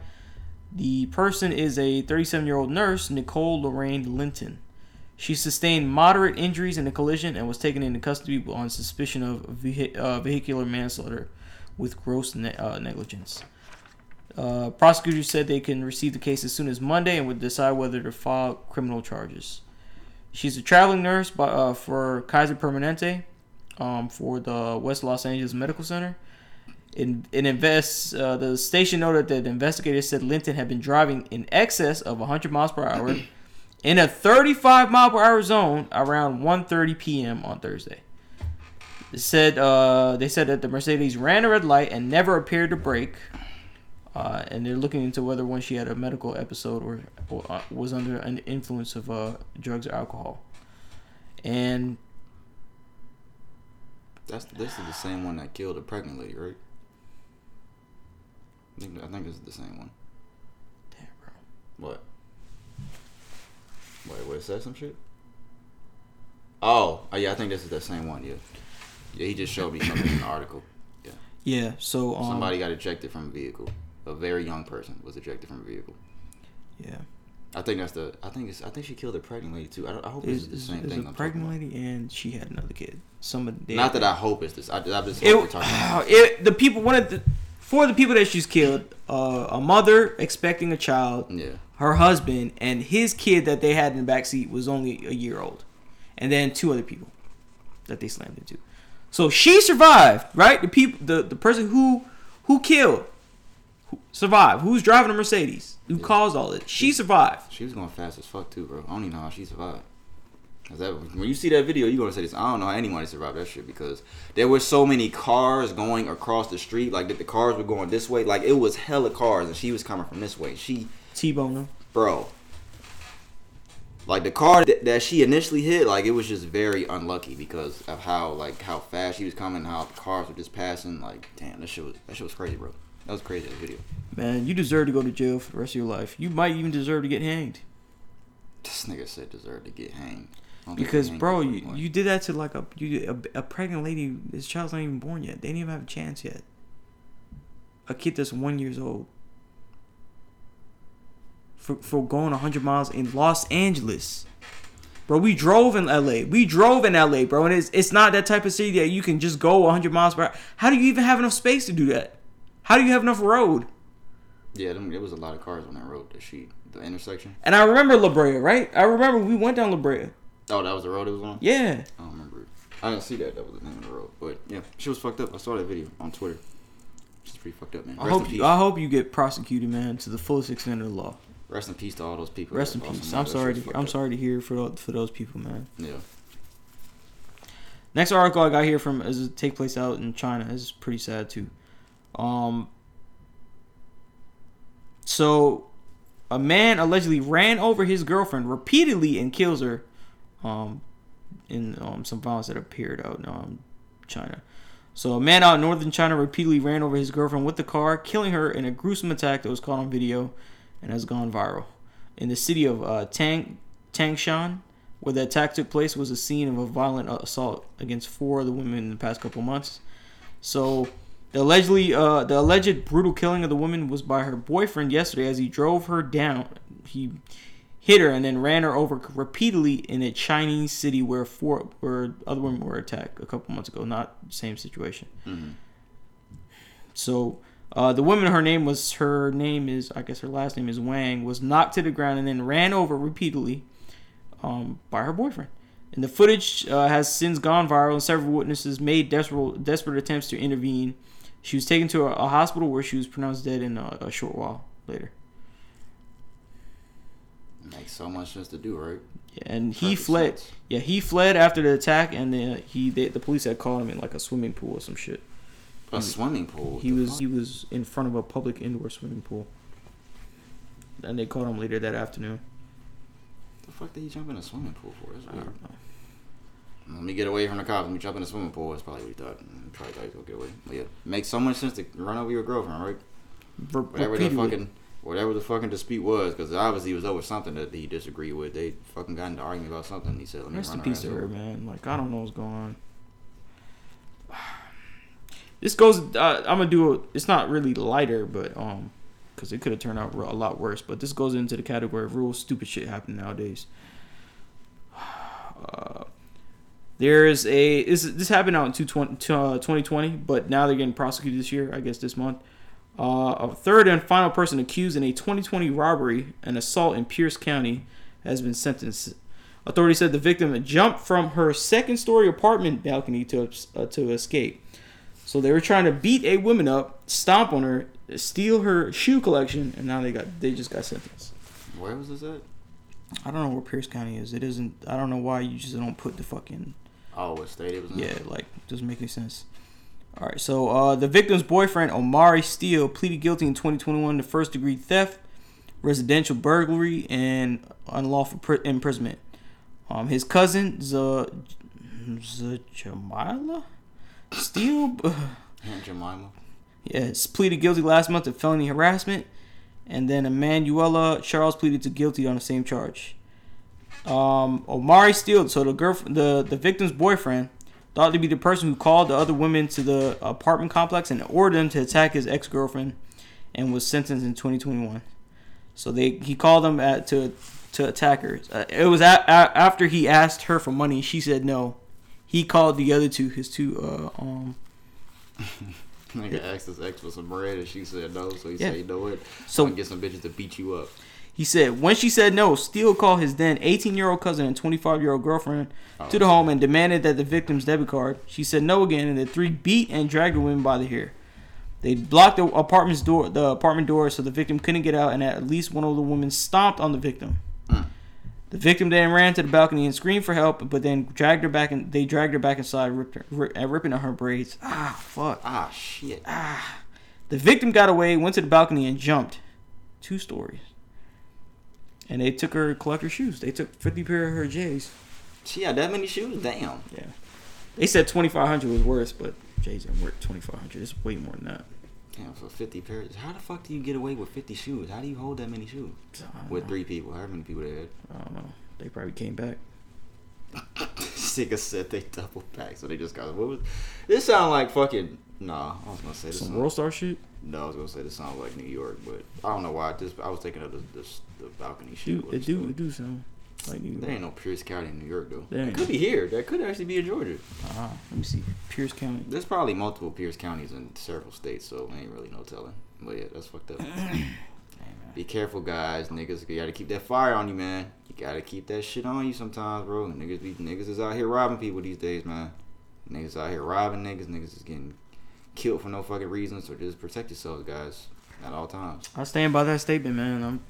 The person is a 37-year-old nurse, Nicole Lorraine Linton. She sustained moderate injuries in the collision and was taken into custody on suspicion of uh, vehicular manslaughter with gross ne- uh, negligence. Uh, prosecutors said they can receive the case as soon as Monday and would decide whether to file criminal charges. She's a traveling nurse by, uh, for Kaiser Permanente um, for the West Los Angeles Medical Center. In, in invest, uh, the station noted that investigators said Linton had been driving in excess of 100 miles per hour in a 35 mile per hour zone around 1:30 p.m. on Thursday. It said uh, they said that the Mercedes ran a red light and never appeared to brake. Uh, and they're looking into whether when she had a medical episode or, or uh, was under an influence of uh, drugs or alcohol. And That's this is the same one that killed a pregnant lady, right? I think I think this is the same one. damn, bro. What? Wait, what? It said some shit? Oh, oh yeah, I think this is the same one. Yeah, yeah. He just showed me something in the article. Yeah, Yeah. So um, somebody got ejected from a vehicle. A very young person was ejected from a vehicle. Yeah. I think that's the. I think it's. I think she killed a pregnant lady too. I, I hope It's, this is the same it's thing. a I'm pregnant lady and she had another kid. Somebody. about. Not that I hope it's this. I, I just It, talking about. it, the people wanted the for the people that she's killed, uh, a mother expecting a child, Yeah. her husband, and his kid that they had in the back seat was only a year old, and then two other people that they slammed into. So she survived, right? The people, the, the person who who killed, who survived. Who's driving a Mercedes? Who caused all this? She survived. She was going fast as fuck too, bro. I don't even know how she survived. That, when you see that video, you're gonna say this. I don't know how anybody survived that shit because there were so many cars going across the street. Like that the cars were going this way. Like it was hella cars, and she was coming from this way. She, T-bone bro. Like the car that, that she initially hit, like it was just very unlucky because of how like how fast she was coming, how the cars were just passing. Like damn, that shit was that shit was crazy, bro. That was crazy. That video. Man, you deserve to go to jail for the rest of your life. You might even deserve to get hanged. This nigga said deserved to get hanged. I don't think Because, bro, you, anymore. you did that to like a you a, a pregnant lady. This child's not even born yet. They didn't even have a chance yet. A kid that's one years old. For for going hundred miles in Los Angeles, bro. We drove in L.A. We drove in L.A., bro, and it's it's not that type of city that you can just go hundred miles per hour. How do you even have enough space to do that? How do you have enough road? Yeah, them, there was a lot of cars on that road. That she, the intersection. And I remember La Brea, right? I remember we went down La Brea. Oh, that was the road it was on. Yeah. I don't remember. I didn't see that. That was the name of the road. But yeah, she was fucked up. I saw that video on Twitter. She's pretty fucked up, man. I Rest hope in you, peace. I hope you get prosecuted, man, to the fullest extent of the law. Rest in peace to all those people. Rest in peace. I'm sorry. To, I'm up. sorry to hear for for those people, man. Yeah. Next article I got here from is take place out in China. This is pretty sad too. Um. So, a man allegedly ran over his girlfriend repeatedly and kills her. Um, in um, some violence that appeared out in um, China. So a man out in northern China repeatedly ran over his girlfriend with the car, killing her in a gruesome attack that was caught on video and has gone viral. In the city of uh, Tang Tangshan, where the attack took place, was a scene of a violent assault against four of the women in the past couple months. So the allegedly uh, the alleged brutal killing of the woman was by her boyfriend yesterday as he drove her down. He hit her and then ran her over repeatedly in a Chinese city where four where other women were attacked a couple months ago. Not the same situation. So uh, the woman, her name was her name is I guess her last name is Wang, was knocked to the ground and then ran over repeatedly um, by her boyfriend. And the footage uh, has since gone viral, and several witnesses made desperate desperate attempts to intervene. She was taken to a, a hospital where she was pronounced dead in a, a short while later. Makes so much sense to do, right? Yeah, and he Perfect fled. sense. Yeah, he fled after the attack, and then he they, the police had caught him in like a swimming pool or some shit. A swimming pool. He the was fuck? he was in front of a public indoor swimming pool, and they caught him later that afternoon. The fuck did he jump in a swimming pool for? That's I weird. don't know. Let me get away from the cops. Let me jump in a swimming pool. That's probably what he thought. Mm, Probably thought he was gonna get away. But yeah, makes so much sense to run over your girlfriend, right? Whatever the repeatedly. fucking whatever the fucking dispute was, because obviously it was over something that he disagreed with. They fucking got into argument about something. And he said, "Let me Rest run in peace to her, over." man. Like I don't know what's going on. This goes. Uh, I'm gonna do. A, it's not really lighter, but um, because it could have turned out a lot worse. But this goes into the category of real stupid shit happening nowadays. Uh, there is a this this happened out in 220, uh, 2020, but now they're getting prosecuted this year. I guess this month. Uh, a third and final person accused in a 2020 robbery and assault in Pierce County has been sentenced. Authorities said the victim jumped from her second-story apartment balcony to uh, to escape. So they were trying to beat a woman up, stomp on her, steal her shoe collection, and now they got they just got sentenced. Where was this at? I don't know where Pierce County is. It isn't. I don't know why you just don't put the fucking Oh, what state it was in? yeah. Like doesn't make any sense. All right. So uh, the victim's boyfriend Omari Steele pleaded guilty in 2021 to first degree theft, residential burglary, and unlawful pri- imprisonment. Um, his cousin Z Jamila Steele. Jemima. Yes, pleaded guilty last month to felony harassment, and then Emanuela Charles pleaded to guilty on the same charge. Um, Omari Steele, so the girl, the the victim's boyfriend, thought to be the person who called the other women to the apartment complex and ordered them to attack his ex girlfriend, and was sentenced in 2021. So they he called them at to to attack her. Uh, it was a, a, after he asked her for money. She said no. He called the other two, his two uh, um Nigga asked his ex for some bread and she said no, so he Yeah. said, you know what? So- So get some bitches to beat you up. He said when she said no, Steele called his then 18 year old cousin and 25 year old girlfriend to the home and demanded that the victim's debit card. She said no again, and the three beat and dragged the women by the hair. They blocked the apartment's door, the apartment door, so the victim couldn't get out, and at least one of the women stomped on the victim. The victim then ran to the balcony and screamed for help, but then dragged her back, and they dragged her back inside, ripped her, rip, ripping at her braids. Ah, fuck. Ah, shit. Ah. The victim got away, went to the balcony, and jumped two stories. And they took her collector shoes. They took 50 pair of her J's. She had that many shoes? Damn. Yeah. They said 2500 was worse, but J's ain't worth 2500 It's way more than that. Damn, for 50 pairs. How the fuck do you get away with 50 shoes? How do you hold that many shoes? With know. three people. However many people they had. I don't know. They probably came back. Sika said they double packed, so they just got. What was? This sound like fucking. Nah, I was gonna say this. Some sound- World Star shit? No, I was gonna say this sounds like New York, but I don't know why. This I was thinking of the this, the balcony shit. Dude, it do, it do sound like New There ain't no Pierce County in New York though. There It could be here. That could actually be in Georgia. Ah, let me see. Pierce County. There's probably multiple Pierce counties in several states, so ain't really no telling. But yeah, that's fucked up. Be careful, guys. Niggas, you gotta keep that fire on you, man. You gotta keep that shit on you sometimes, bro. Niggas, be, niggas is out here robbing people these days, man. Niggas out here robbing niggas. Niggas is getting killed for no fucking reason. So just protect yourselves, guys, at all times. I stand by that statement, man. I'm.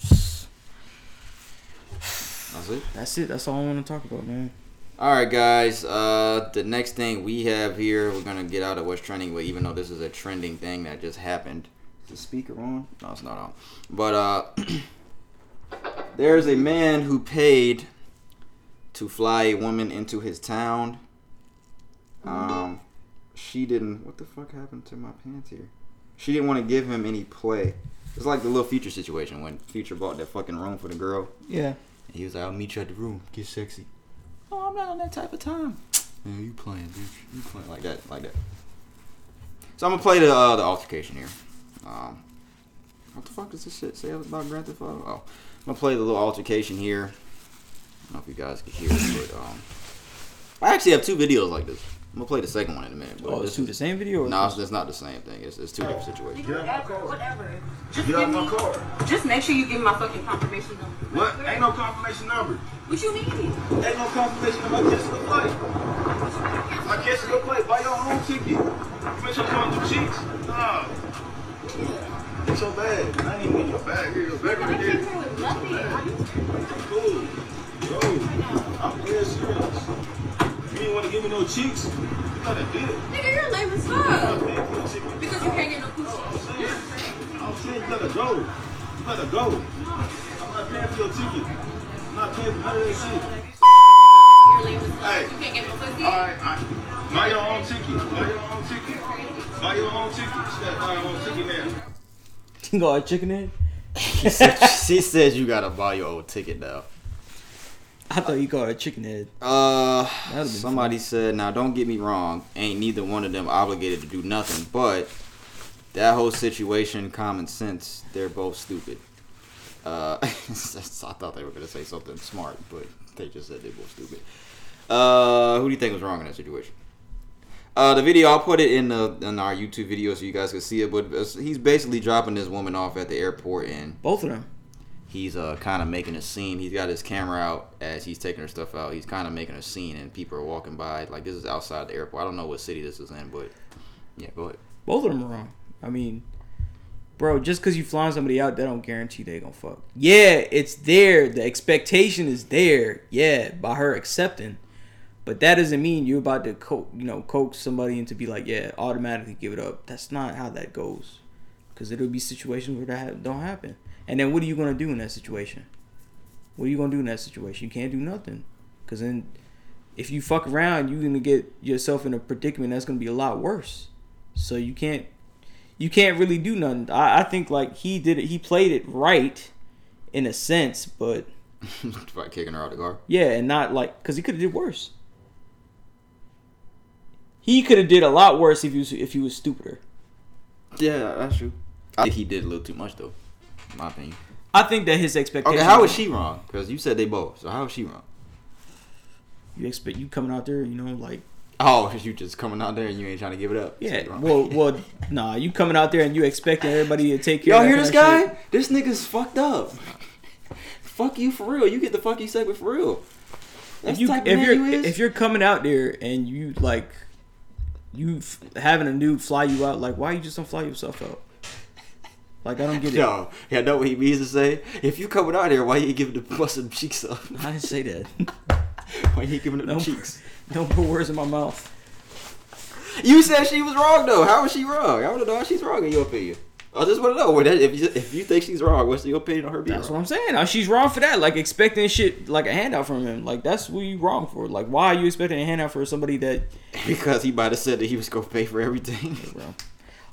That's it. That's it. That's all I want to talk about, man. All right, guys. Uh, the next thing we have here, we're gonna get out of what's trending. But even though this is a trending thing that just happened, is the speaker on? No, it's not on. But uh, there's a man who paid to fly a woman into his town. Um, she didn't. What the fuck happened to my pants here? She didn't want to give him any play. It's like the little Future situation when Future bought that fucking room for the girl. Yeah. And he was like, I'll meet you at the room. Get sexy. Oh, I'm not on that type of time. Man, you playing, bitch. You playing like that, like that. So I'm gonna play the uh, the altercation here. Um, what the fuck does this shit say about Grand Theft Auto? Oh, I'm gonna play the little altercation here. I don't know if you guys can hear it, but um, I actually have two videos like this. I'm gonna play the second one in a minute. But Oh, this it's two the same video? Or No, it's, it's not the same thing. It's, it's two different situations. Whatever, whatever. Just Get give off my me, car. just make sure you give me my fucking confirmation number. What? Ain't no confirmation number. What you need? Ain't no confirmation number. I catch the play. I catch the play. Buy your own ticket. You make sure you come through cheeks. Nah. It's so bad. I ain't even in your bag. Here, your bag I right came here with nothing. Cool. Bro, I'm dead serious. You didn't want to give me no cheeks? You gotta do it. Nigga, you're lame as I'm fuck. paying for the ticket. Because you can't get no I'm coochie. saying, I'm saying you gotta go. You gotta go. I'm not paying for your ticket. I'm not paying for none of that shit. You're lame as fuck. Hey. You can't get no pussy. All right, I, buy your own ticket. Buy your own ticket. Buy your own ticket. You gotta buy your own ticket now. You got a chicken head? She said, she said you gotta buy your old ticket now. I thought you called a chicken head. Uh, somebody said, now don't get me wrong, ain't neither one of them obligated to do nothing, but that whole situation, common sense, they're both stupid. Uh, I thought they were gonna say something smart, but they just said they're both stupid. Uh, who do you think was wrong in that situation? Uh, the video I'll put it in the in our YouTube video so you guys can see it. But he's basically dropping this woman off at the airport and Both of them. He's uh kind of making a scene. He's got his camera out as he's taking her stuff out. He's kind of making a scene, and people are walking by. Like this is outside the airport. I don't know what city this is in, but Yeah, go ahead. Both of them are wrong. I mean, bro, just because you flying somebody out, that don't guarantee they gonna fuck. Yeah, it's there. The expectation is there. Yeah, by her accepting, but that doesn't mean you're about to co- you know coax somebody into be like, yeah, automatically give it up. That's not how that goes. Because it'll be situations where that ha- don't happen. And then what are you gonna do in that situation? What are you gonna do in that situation? You can't do nothing. Because then, if you fuck around, you're gonna get yourself in a predicament that's gonna be a lot worse. So you can't you can't really do nothing. I, I think like he did it he played it right in a sense, but By kicking her out of the car. yeah, and not like because he could have did worse. He could have did a lot worse if he was if he was stupider. Yeah, that's true. I think he did a little too much though. My opinion. I think that his expectations. Okay, how was she wrong? Because you said they both. So how is she wrong? You expect you coming out there, you know, like Oh, because you just coming out there and you ain't trying to give it up. Yeah. Well, well, nah. You coming out there and you expecting everybody to take care. Y'all hear this guy? This nigga's fucked up. fuck you for real. You get the fuck you segment for real. That's if you if you're you is. if you're coming out there and you like you f- having a dude fly you out, like why you just don't fly yourself out? Like I don't get it. Yo, yeah, I know what he means to say. If you coming out here, why you giving the busting cheeks up? I didn't say that. why you giving up No. the cheeks? don't put words in my mouth. You said she was wrong though. How was she wrong? I want to know how she's wrong in your opinion. I just want to know if you if you think she's wrong, what's your opinion on her being That's what? I'm saying. Uh, she's wrong for that. Like expecting shit like a handout from him. Like that's what you wrong for. Like why are you expecting a handout for somebody that Because he might have said that he was gonna pay for everything.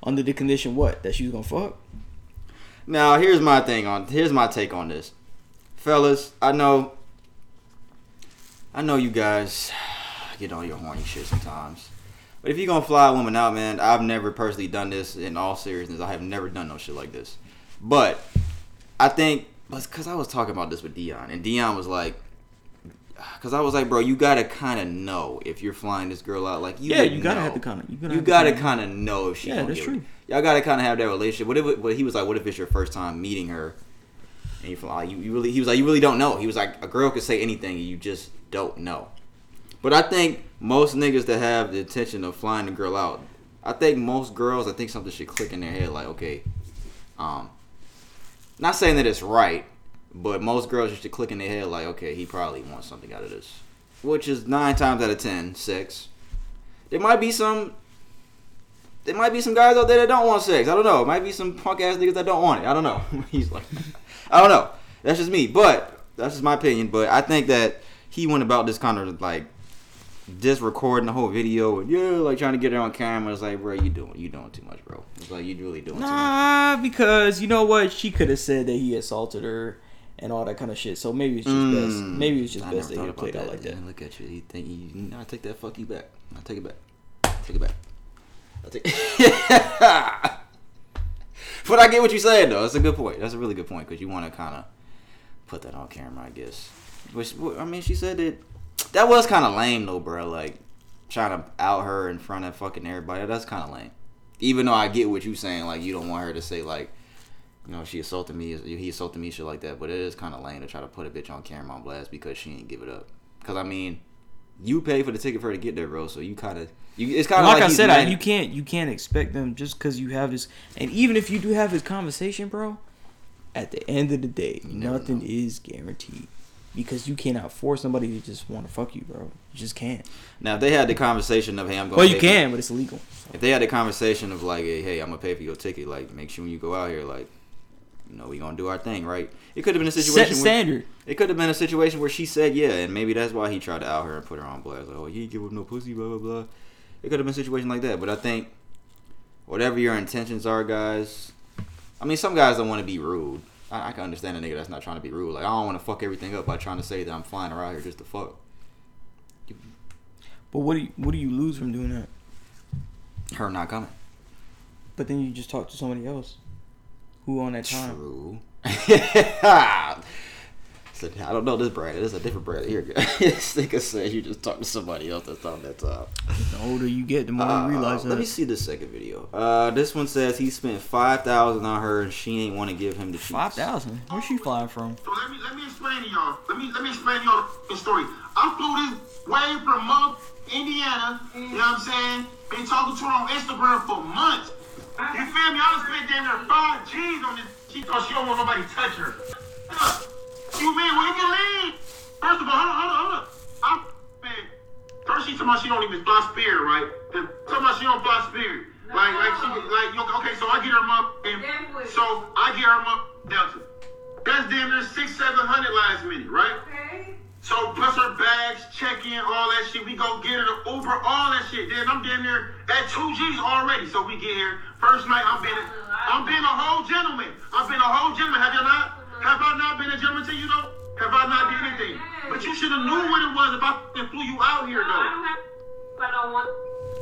under the condition what that she was gonna fuck? Now, here's my thing on here's my take on this. Fellas, I know I know you guys get on your horny shit sometimes. But if you're gonna fly a woman out, man, I've never personally done this in all seriousness. I have never done no shit like this. But I think because I was talking about this with Dion, and Dion was like, because I was like, bro, you gotta kind of know if you're flying this girl out. Like, you Yeah, you gotta know. have the kinda- you gotta you gotta kinda- know if she. Yeah, that's give it. Y'all gotta kind of have that relationship. What if? But he was like, what if it's your first time meeting her, and you fly? You, you really? He was like, you really don't know. He was like, a girl could say anything, and you just don't know. But I think most niggas that have the intention of flying the girl out, I think most girls, I think something should click in their head like, okay, um, not saying that it's right, but most girls should click in their head like, okay, he probably wants something out of this, which is nine times out of ten sex. There might be some. There might be some guys out there that don't want sex. I don't know. It might be some punk ass niggas that don't want it. I don't know. He's like, I don't know. That's just me. But that's just my opinion. But I think that he went about this kind of like just recording the whole video and yeah, like trying to get it on camera. It's like, bro, you doing you doing too much, bro. It's like you really doing too much. Nah, because you know what? She could have said that he assaulted her and all that kind of shit. So maybe it's just best. Mm. Maybe it's just I best that he played out like that. Man, Look at you. You think you? I take that. Fuck you back. I take it back. Take it back. But I get what you're saying though. That's a good point. That's a really good point because you want to kind of put that on camera, I guess. Which I mean, she said that that was kind of lame though, bro. Like trying to out her in front of fucking everybody. That's kind of lame. Even though I get what you're saying, like you don't want her to say like. You know, she assaulted me. He assaulted me, shit like that. But it is kind of lame to try to put a bitch on camera on blast because she ain't give it up. Because I mean, you pay for the ticket for her to get there, bro. So you kind of, you. It's kind of like, like, I said, I, you can't you can't expect them just because you have this. And even if you do have this conversation, bro, at the end of the day, nothing know. is guaranteed because you cannot force somebody to just want to fuck you, bro. You just can't. Now, if they had the conversation of, hey, I'm going. Well, you can, but it's illegal. If they had the conversation of like, hey, hey, I'm gonna pay for your ticket. Like, make sure when you go out here, like, you know, we gonna do our thing, right? It could have been a Set situation. where, standard. it could have been a situation where she said yeah, and maybe that's why he tried to out her and put her on blast. Like, oh, you ain't give up no pussy, blah blah blah. It could have been a situation like that. But I think whatever your intentions are, guys. I mean, some guys don't want to be rude. I, I can understand a nigga that's not trying to be rude. Like, I don't want to fuck everything up by trying to say that I'm flying around here just to fuck. But what do you what do you lose from doing that? Her not coming. But then you just talk to somebody else who on that time. True. so, I don't know this brand. This is a different brand here. this nigga says you just talk to somebody else that's on that top. The older you get, the more Uh, you realize that. let me see the second video. Uh, this one says he spent five thousand on her and she ain't want to give him the cheeks. Five thousand. Where's she flying from? So let me let me explain to y'all. Let me let me explain to y'all the story. I flew this way from month Indiana. You know what I'm saying? Been talking to her on Instagram for months. You feel me? I was spent damn near five G's on this. She thought she don't want nobody touch her. You mean we can leave? First of all, hold on, hold on, hold on. I'm man. First she told me she don't even fly spirit, right? Then talking about she don't fly spirit. Like, like she, like, okay, so I get her up, and so I get her up Delta. That's damn near six, seven hundred last minute, right? Okay. So plus her bags, check in, all that shit. We go get her the Uber, all that shit. Then I'm damn near at two G's already. So we get here. First night I'm being, I'm being a whole gentleman. I've been a whole gentleman. Have you not? Have I not been a gentleman to you though? Have I not did anything? But you should have knew what it was if I f***ing flew you out here though.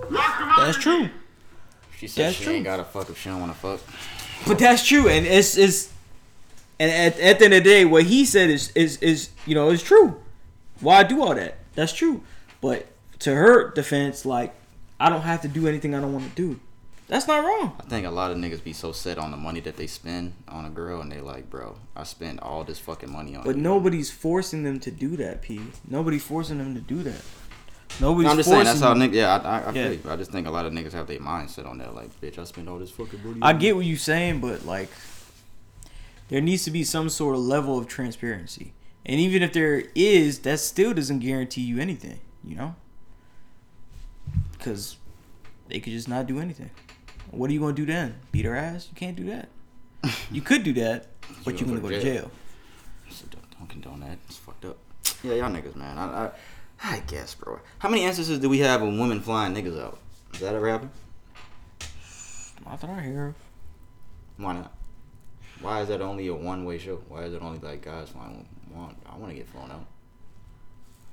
Why come out That's true. She said That's she true. ain't gotta fuck if she don't wanna fuck. But that's true, and it's it's and at, at the end of the day, what he said is is is you know is true. Why do all that? That's true. But to her defense, like I don't have to do anything I don't want to do. That's not wrong. I think a lot of niggas be so set on the money that they spend on a girl, and they like, bro, I spend all this fucking money on. But you. nobody's forcing them to do that, P. Nobody's forcing them to do that. Nobody's I'm just saying that's how niggas. Yeah, I, I, I Yeah. I just think a lot of niggas have their mindset on that. Like, bitch, I spend all this fucking money. I get what you're saying, but like, there needs to be some sort of level of transparency. And even if there is, that still doesn't guarantee you anything, you know? Because they could just not do anything. What are you going to do then? Beat her ass? You can't do that. You could do that, but You you're gonna go go to jail. So don't, don't condone that. It's fucked up. Yeah, y'all niggas, man. I, I, I guess, bro. How many instances do we have of women flying niggas out? Does that ever happen? Not that I hear of. Why not? Why is that only a one way show? Why is it only like guys flying? I want to get flown out.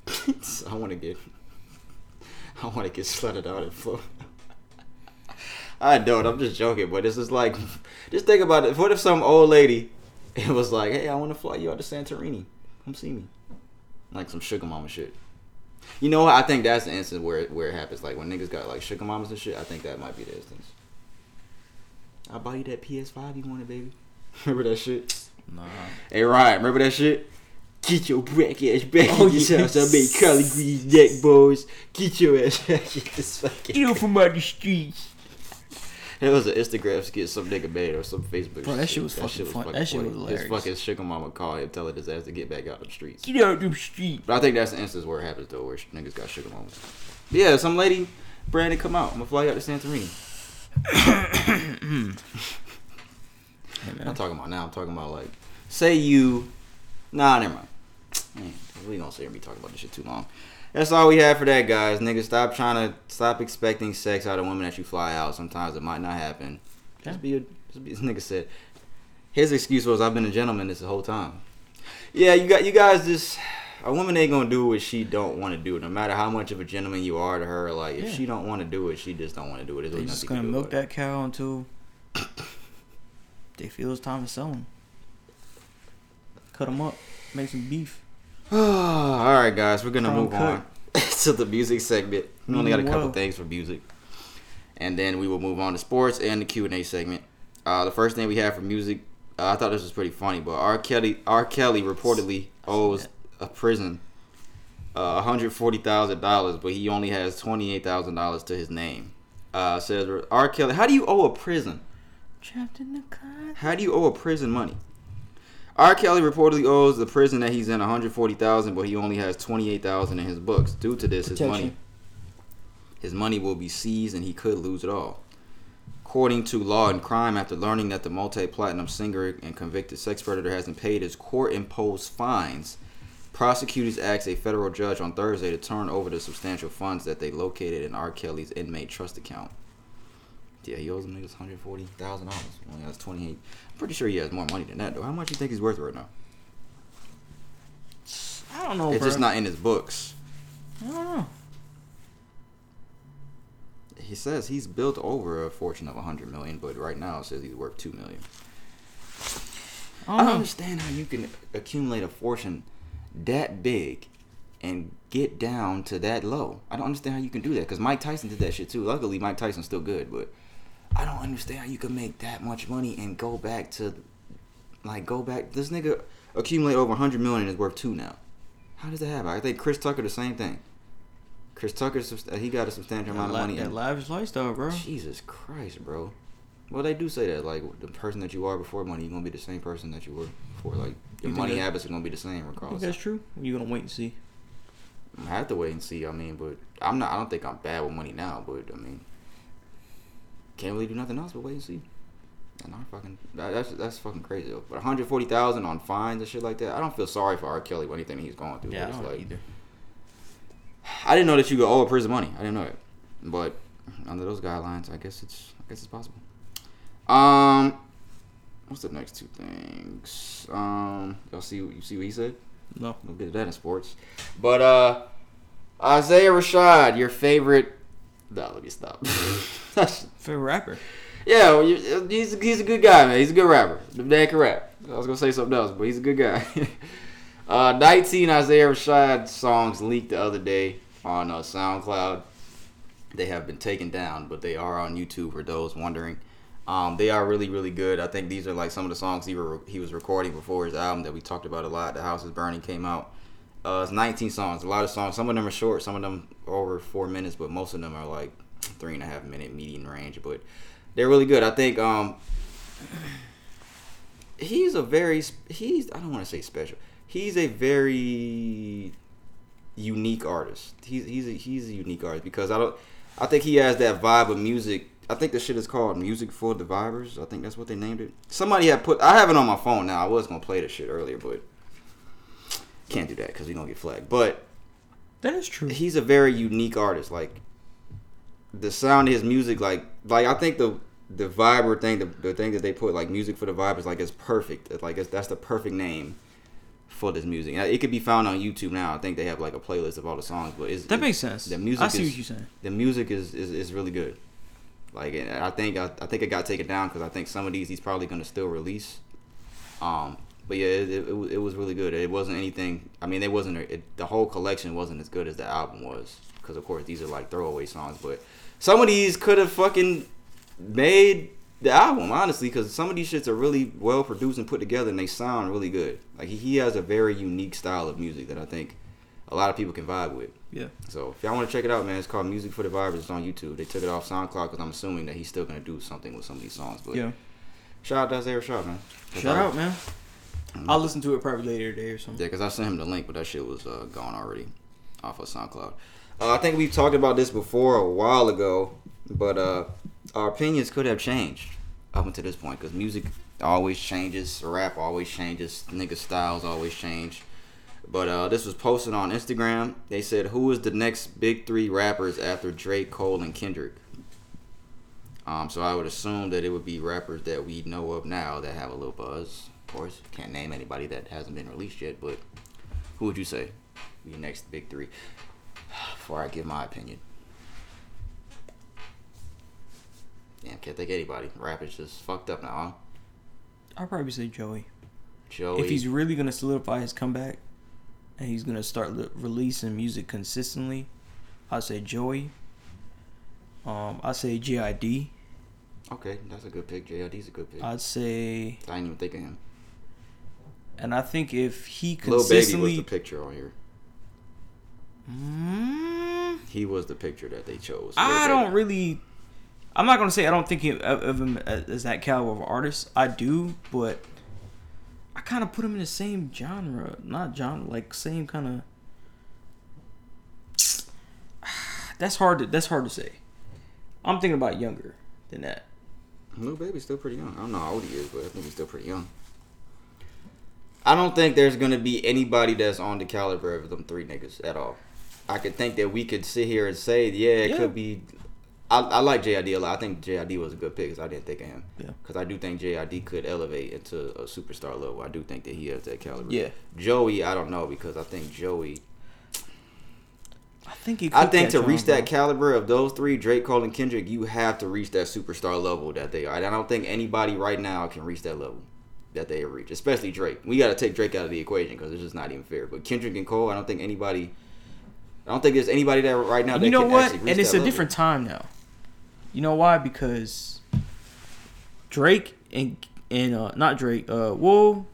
I want to get. I want to get slutted out and flown. I don't. I'm just joking, but this is like, just think about it. What if some old lady, it was like, hey, I want to fly you out to Santorini. Come see me. Like some sugar mama shit. You know what? I think that's the instance where it, where it happens. Like when niggas got like sugar mamas and shit. I think that might be the instance. I'll buy you that PS5 you wanted, baby. Remember that shit? Nah. Hey, Ryan, remember that shit? Get your black ass back Oh, in this yes. house. I made collard greens neck boys. Get your ass back in this fucking. Get from out the streets. It was an Instagram skit some nigga made or some Facebook Bro, that shit was fucking fun- that shit was hilarious. His fucking sugar mama called him telling his ass to get back out the streets. Get out the street. But I think that's the instance where it happens though, where niggas got sugar mamas. But yeah, some lady, Brandon, come out. I'm gonna fly you out to Santorini. Hey, I'm not talking about now. I'm talking about like, say you, nah, never mind. Man, we gonna sit here and be talking about this shit too long. That's all we have for that, guys. Nigga, stop trying to stop expecting sex out of women that you fly out. Sometimes it might not happen. Just be a, just be. This nigga said. His excuse was, "I've been a gentleman this whole time." Yeah, you got you guys. Just a woman ain't gonna do what she don't want to do. No matter how much of a gentleman you are to her, like if Yeah. she don't want to do it, she just don't want to do it. There's They're just gonna milk that cow until they feel it's time to sell them. Cut them up, make some beef. all right, guys, we're gonna move on to the music segment. We only got a couple well. things for music, and then we will move on to sports and the Q and A segment. Uh, the first thing we have for music, uh, I thought this was pretty funny, but R. Kelly, R. Kelly reportedly owes a prison uh, one hundred forty thousand dollars, but he only has twenty eight thousand dollars to his name. Uh, says R. Kelly, how do you owe a prison? Trapped in the car. How do you owe a prison money? R. Kelly reportedly owes the prison that he's in 140,000, but he only has 28,000 in his books. Due to this, his money his money will be seized and he could lose it all. According to Law and Crime, after learning that the multi-platinum singer and convicted sex predator hasn't paid his court-imposed fines, prosecutors asked a federal judge on Thursday to turn over the substantial funds that they located in R. Kelly's inmate trust account. Yeah, he owes them niggas hundred forty thousand dollars. He Only has twenty eight. I'm pretty sure he has more money than that though. How much do you think he's worth right now? I don't know, it's bro. just not in his books. I don't know. He says he's built over a fortune of a hundred million, but right now it says he's worth two million. I I don't don't understand how you can accumulate a fortune that big and get down to that low. I don't understand how you can do that because Mike Tyson did that shit too. Luckily, Mike Tyson's still good, but I don't understand how you can make that much money and go back to like go back. This nigga accumulate over 100 million and is worth two now. How does that happen? I think Chris Tucker the same thing. Chris Tucker, uh, he got a substantial amount of money. that lavish lifestyle, bro. Jesus Christ, bro. Well, they do say that like the person that you are before money, you're gonna be the same person that you were before. Like your You money that- habits are gonna be the same regardless. that's true. You're gonna wait and see? I have to wait and see. I mean, but I'm not. I don't think I'm bad with money now. But I mean, can't really do nothing else but wait and see. And I fucking that, that's that's fucking crazy. Though. But 140,000 on fines and shit like that. I don't feel sorry for R. Kelly or anything he's going through. Yeah, I don't like, either. I didn't know that you could owe a prison money. I didn't know it, but under those guidelines, I guess it's I guess it's possible. Um, what's the next two things? Um, y'all see you see what he said? No. We'll get to that in sports. But uh, Isaiah Rashad, your favorite? No, let me stop. Favorite rapper. yeah, well, you- he's he's a good guy, man. He's a good rapper. The man can rap. I was gonna say something else, but he's a good guy. uh, 19 Isaiah Rashad songs leaked the other day on uh, SoundCloud. They have been taken down, but they are on YouTube for those wondering. Um, they are really, really good. I think these are like some of the songs he were he was recording before his album that we talked about a lot. The House is Burning came out. Uh, it's 19 songs. A lot of songs. Some of them are short. Some of them are over four minutes, but most of them are like three and a half minute median range. But they're really good. I think um, he's a very he's I don't want to say special. He's a very unique artist. He's he's a, he's a unique artist because I don't I think he has that vibe of music. I think the shit is called Music for the Vibers. I think that's what they named it. Somebody had put I have it on my phone now. I was gonna play the shit earlier, but can't do that because we gonna get flagged. But That is true. he's a very unique artist. Like the sound of his music, like like I think the the Viber thing, the, the thing that they put like music for the Vibers, like it's perfect. It's like it's, that's the perfect name for this music. And It could be found on YouTube now. I think they have like a playlist of all the songs, but it's, That it- makes sense. The music I see is, what you're saying. The music is, is, is really good. Like I think I, I think it got taken down because I think some of these he's probably gonna still release. Um, but yeah, it, it, it was- really good. It wasn't anything. I mean, it wasn't it, the whole collection wasn't as good as the album was because of course these are like throwaway songs. But some of these could have fucking made the album honestly because some of these shits are really well produced and put together and they sound really good. Like he, he has a very unique style of music that I think a lot of people can vibe with. Yeah. So if y'all want to check it out, man, it's called Music for the Vibers. It's on YouTube. They took it off SoundCloud because I'm assuming that he's still gonna do something with some of these songs. But Yeah. shout out to Isaiah Rashad, man. Shout out, man. I'll listen to it probably later today or something. Yeah, because I sent him the link, but that shit was uh, gone already off of SoundCloud. Uh, I think we've talked about this before a while ago, but uh, our opinions could have changed up until this point because music always changes, rap always changes, nigga styles always change. But uh, this was posted on Instagram. They said, "Who is the next big three rappers after Drake, Cole, and Kendrick?" Um, so I would assume that it would be rappers that we know of now that have a little buzz. Of course, can't name anybody that hasn't been released yet, but who would you say be your next big three? Before I give my opinion. Damn, can't think of anybody. Rap is just fucked up now, huh? I'll probably say Joey. Joey. If he's really gonna solidify his comeback, and he's gonna start li- releasing music consistently, I'd say Joey. Um, I'd say JID. okay, that's a good pick. JID's a good pick. I'd say, I didn't even think of him. And I think if he consistently, Lil Baby was the picture on here. Mm, He was the picture that they chose. I Baby. don't really. I'm not gonna say I don't think of, him as, as that caliber of artist. I do, but I kind of put him in the same genre, not genre, like same kind of. That's hard to. That's hard to say. I'm thinking about younger than that. Lil Baby's still pretty young. I don't know how old he is, but I think he's still pretty young. I don't think there's gonna be anybody that's on the caliber of them three niggas at all. I could think that we could sit here and say, yeah, it Yeah. could be. I, I like JID a lot. I think JID was a good pick because I didn't think of him. Yeah. Because I do think JID could elevate into a superstar level. I do think that he has that caliber. Yeah. Joey, I don't know because I think Joey. I think he. I think to on, reach that caliber of those three, Drake, Cole, and Kendrick, you have to reach that superstar level that they are. And I don't think anybody right now can reach that level that they have reached, especially Drake. We got to take Drake out of the equation because it's just not even fair. But Kendrick and Cole, I don't think anybody. I don't think there's anybody that right now. That you know what? And it's a level. different time now. You know why? Because Drake and and uh, not Drake. Uh, well,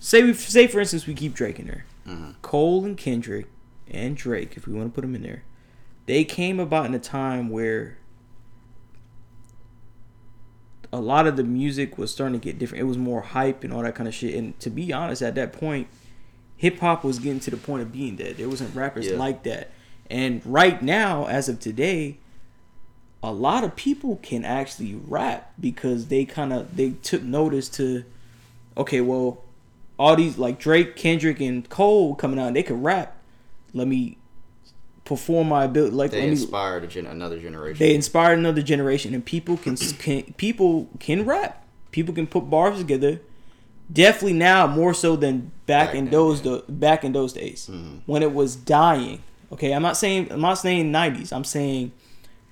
say we say for instance we keep Drake in there. Mhm. Cole and Kendrick and Drake, if we want to put them in there, they came about in a time where a lot of the music was starting to get different. It was more hype and all that kind of shit. And to be honest, at that point, hip hop was getting to the point of being dead. There wasn't rappers Yeah. like that. And right now, as of today, a lot of people can actually rap because they kind of they took notice to okay, well, all these like Drake, Kendrick, and Cole coming out, they can rap. Let me perform my ability. Like They me, inspired a gen- another generation. they inspired another generation, and people can, can people can rap. People can put bars together. Definitely now more so than back, Back in then, those yeah. do- back in those days Mhm. when it was dying. Okay, I'm not saying I'm not saying 90s. I'm saying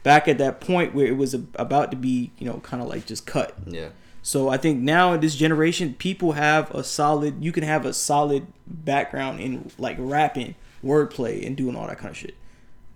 back at that point where it was a, about to be you know kind of like just cut. yeah. So I think now in this generation, people have a solid. You can have a solid background in like rapping, wordplay, and doing all that kind of shit.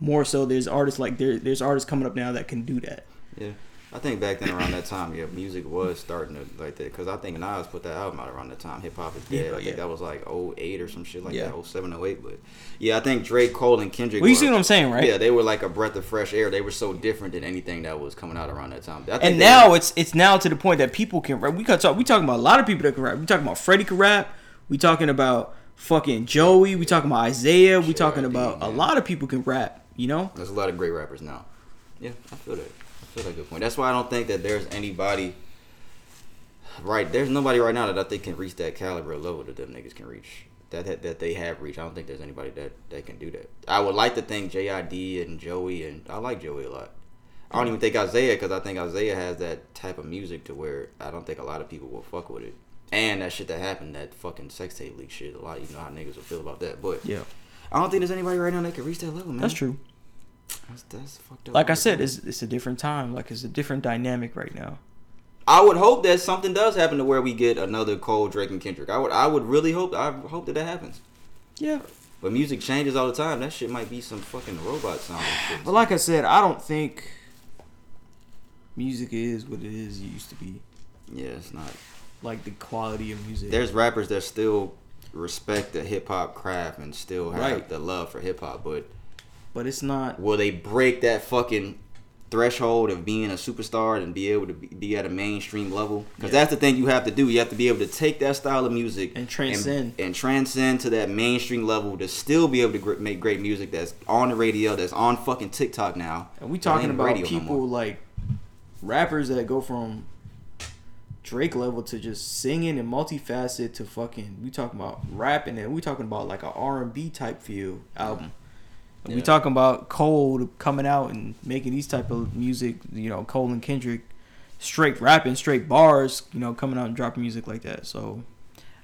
More so, there's artists like there. There's artists coming up now that can do that. Yeah, I think back then around that time, yeah, music was starting to like that because I think Nas put that album out around that time. Hip hop is dead. Yeah, I think yeah. that was like 08 or some shit like Yeah. that, 07, 08. But yeah, I think Drake, Cole, and Kendrick. Well, you were- see what I'm saying, right? Yeah, they were like a breath of fresh air. They were so different than anything that was coming out around that time. I think And now it's it's now to the point that people can rap. We can talk. We talking about a lot of people that can rap. We talking about Freddie can rap. We talking about fucking Joey. We talking about Isaiah. We talking about a lot of people can rap. You know. There's a lot of great rappers now. Yeah, I feel that. I feel that good point. That's why I don't think that there's anybody. Right, there's nobody right now that I think can reach that caliber of level that them niggas can reach. That, that that they have reached. I don't think there's anybody that that can do that. I would like to think JID and Joey and I like Joey a lot. I don't even think Isaiah because I think Isaiah has that type of music to where I don't think a lot of people will fuck with it. And that shit that happened, that fucking sex tape leak shit. A lot, you know how niggas will feel about that. But Yeah, I don't think there's anybody right now that can reach that level, man. that's true. That's, that's fucked up. Like I said, it's it's a different time. Like it's a different dynamic right now. I would hope that something does happen to where we get another Cole, Drake, and Kendrick. I would, I would really hope. I hope that that happens. Yeah. But music changes all the time. That shit might be some fucking robot sound. But like I said, I don't think music is what it is it used to be. yeah, it's not. Like the quality of music. There's rappers that still respect the hip hop craft and still have Right. the love for hip hop, but but it's not. will they break that fucking threshold of being a superstar and be able to be, at a mainstream level? Because Yeah. that's the thing you have to do. You have to be able to take that style of music And transcend. and, transcend to that mainstream level to still be able to gr- make great music that's on the radio, that's on fucking TikTok now. And we talking about no people more. like rappers that go from Drake level to just singing and multifaceted to fucking. We talking about rapping and we talking about like a R and B type feel album. And We talking about Cole coming out and making these type of music. You know, Cole and Kendrick straight rapping, straight bars. You know, coming out and dropping music like that. So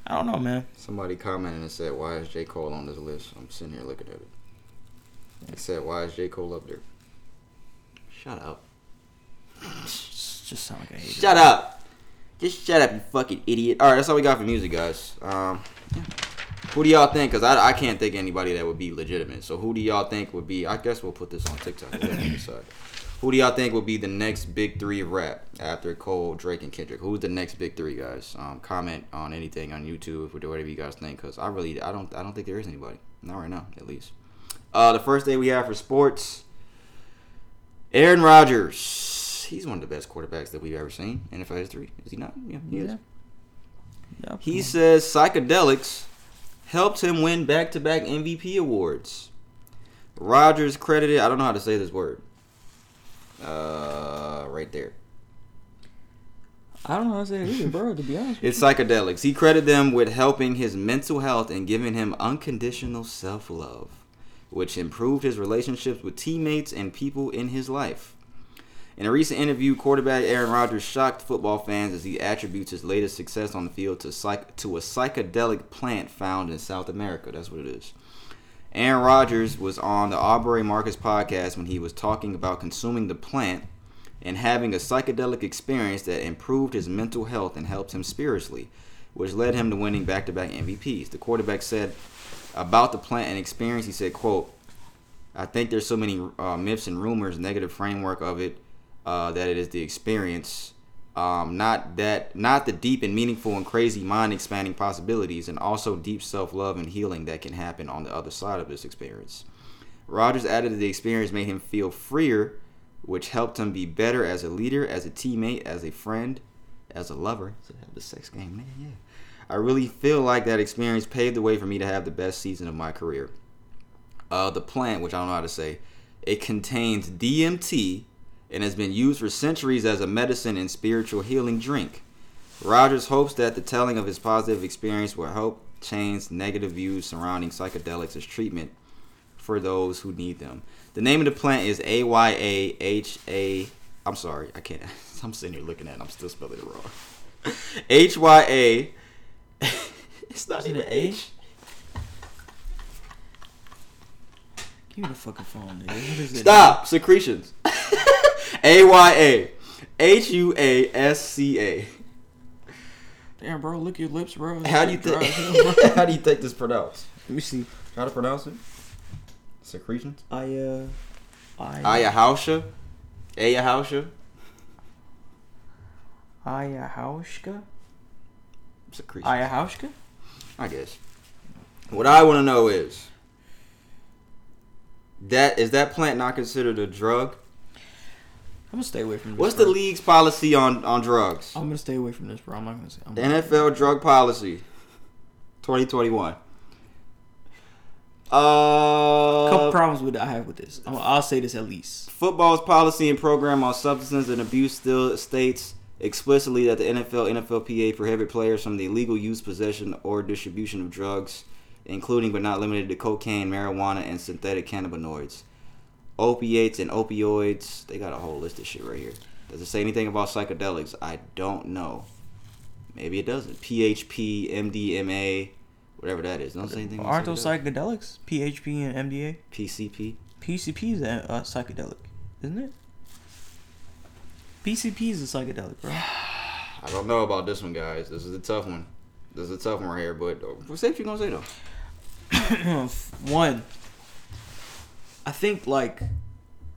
I don't know, man. Somebody commented and said, "Why is J Cole on this list?" I'm sitting here looking at it. They said, "Why is J Cole up there?" Shut up. Just, just sound like a hater. Shut up. Just shut up, you fucking idiot. All right, that's all we got for music, guys. Um, yeah. Who do y'all think? Because I, I can't think of anybody that would be legitimate. So who do y'all think would be? I guess we'll put this on TikTok. We'll let you decide. Who do y'all think would be the next big three of rap after Cole, Drake, and Kendrick? Who's the next big three, guys? Um, comment on anything on YouTube or whatever you guys think. Because I really, I don't, I don't think there is anybody. Not right now, at least. Uh, the first day we have for sports. Aaron Rodgers. He's one of the best quarterbacks that we've ever seen in NFL history. Is he not? Yeah, he is. Yeah. Yeah, He says psychedelics helped him win back-to-back MVP awards. Rodgers credited. I don't know how to say this word. Uh, right there. I don't know how to say it either, bro. To be honest, It's psychedelics. He credited them with helping his mental health and giving him unconditional self-love, which improved his relationships with teammates and people in his life. In a recent interview, quarterback Aaron Rodgers shocked football fans as he attributes his latest success on the field to psych- to a psychedelic plant found in South America. That's what it is. Aaron Rodgers was on the Aubrey Marcus podcast when he was talking about consuming the plant and having a psychedelic experience that improved his mental health and helped him spiritually, which led him to winning back-to-back MVPs. The quarterback said about the plant and experience, he said, "quote I think there's so many uh, myths and rumors, negative framework of it, uh, that it is the experience. Um, not that, not the deep and meaningful and crazy mind expanding possibilities, and also deep self love and healing that can happen on the other side of this experience. Rodgers added that the experience made him feel freer, which helped him be better as a leader, as a teammate, as a friend, as a lover. So have the sex game, man. Yeah. I really feel like that experience paved the way for me to have the best season of my career. Uh, the plant, which I don't know how to say, it contains DMT and has been used for centuries as a medicine and spiritual healing drink. Rodgers hopes that the telling of his positive experience will help change negative views surrounding psychedelics as treatment for those who need them. The name of the plant is A Y A H A. I'm sorry, I can't. I'm sitting here looking at it. I'm still spelling it wrong. H Y A. It's not it even A? H. Give me the fucking phone, nigga. What is it? Stop secretions. A Y A H U A S C A. Damn, bro, lick your lips, bro. How do you think? as hell, bro. how do you think this pronounced? Let me see. How to pronounce it? Secretions. I uh, I Ayahuasca. Ayahuasca. Ayahuasca. Secretions. Ayahuasca. I guess. What I want to know is that is that plant not considered a drug? I'm gonna stay away from this. What's the league's policy on on drugs? I'm gonna stay away from this, bro. I'm not gonna say. I'm The NFL drug policy, 2021. Uh, couple problems with I have with this. I'm, I'll say this at least. Football's policy and program on substance and abuse still states explicitly that the NFL, NFLPA prohibit players from the illegal use, possession, or distribution of drugs, including but not limited to cocaine, marijuana, and synthetic cannabinoids. Opiates and opioids, they got a whole list of shit right here. Does it say anything about psychedelics? I don't know. Maybe it doesn't. PHP, MDMA, whatever that is. Don't say anything about Aren't those psychedelics. PHP and MDA. PCP. PCP is a uh, psychedelic, isn't it? PCP is a psychedelic, bro. I don't know about this one, guys. This is a tough one. This is a tough one right here, but uh, say what you gonna say though. One, I think like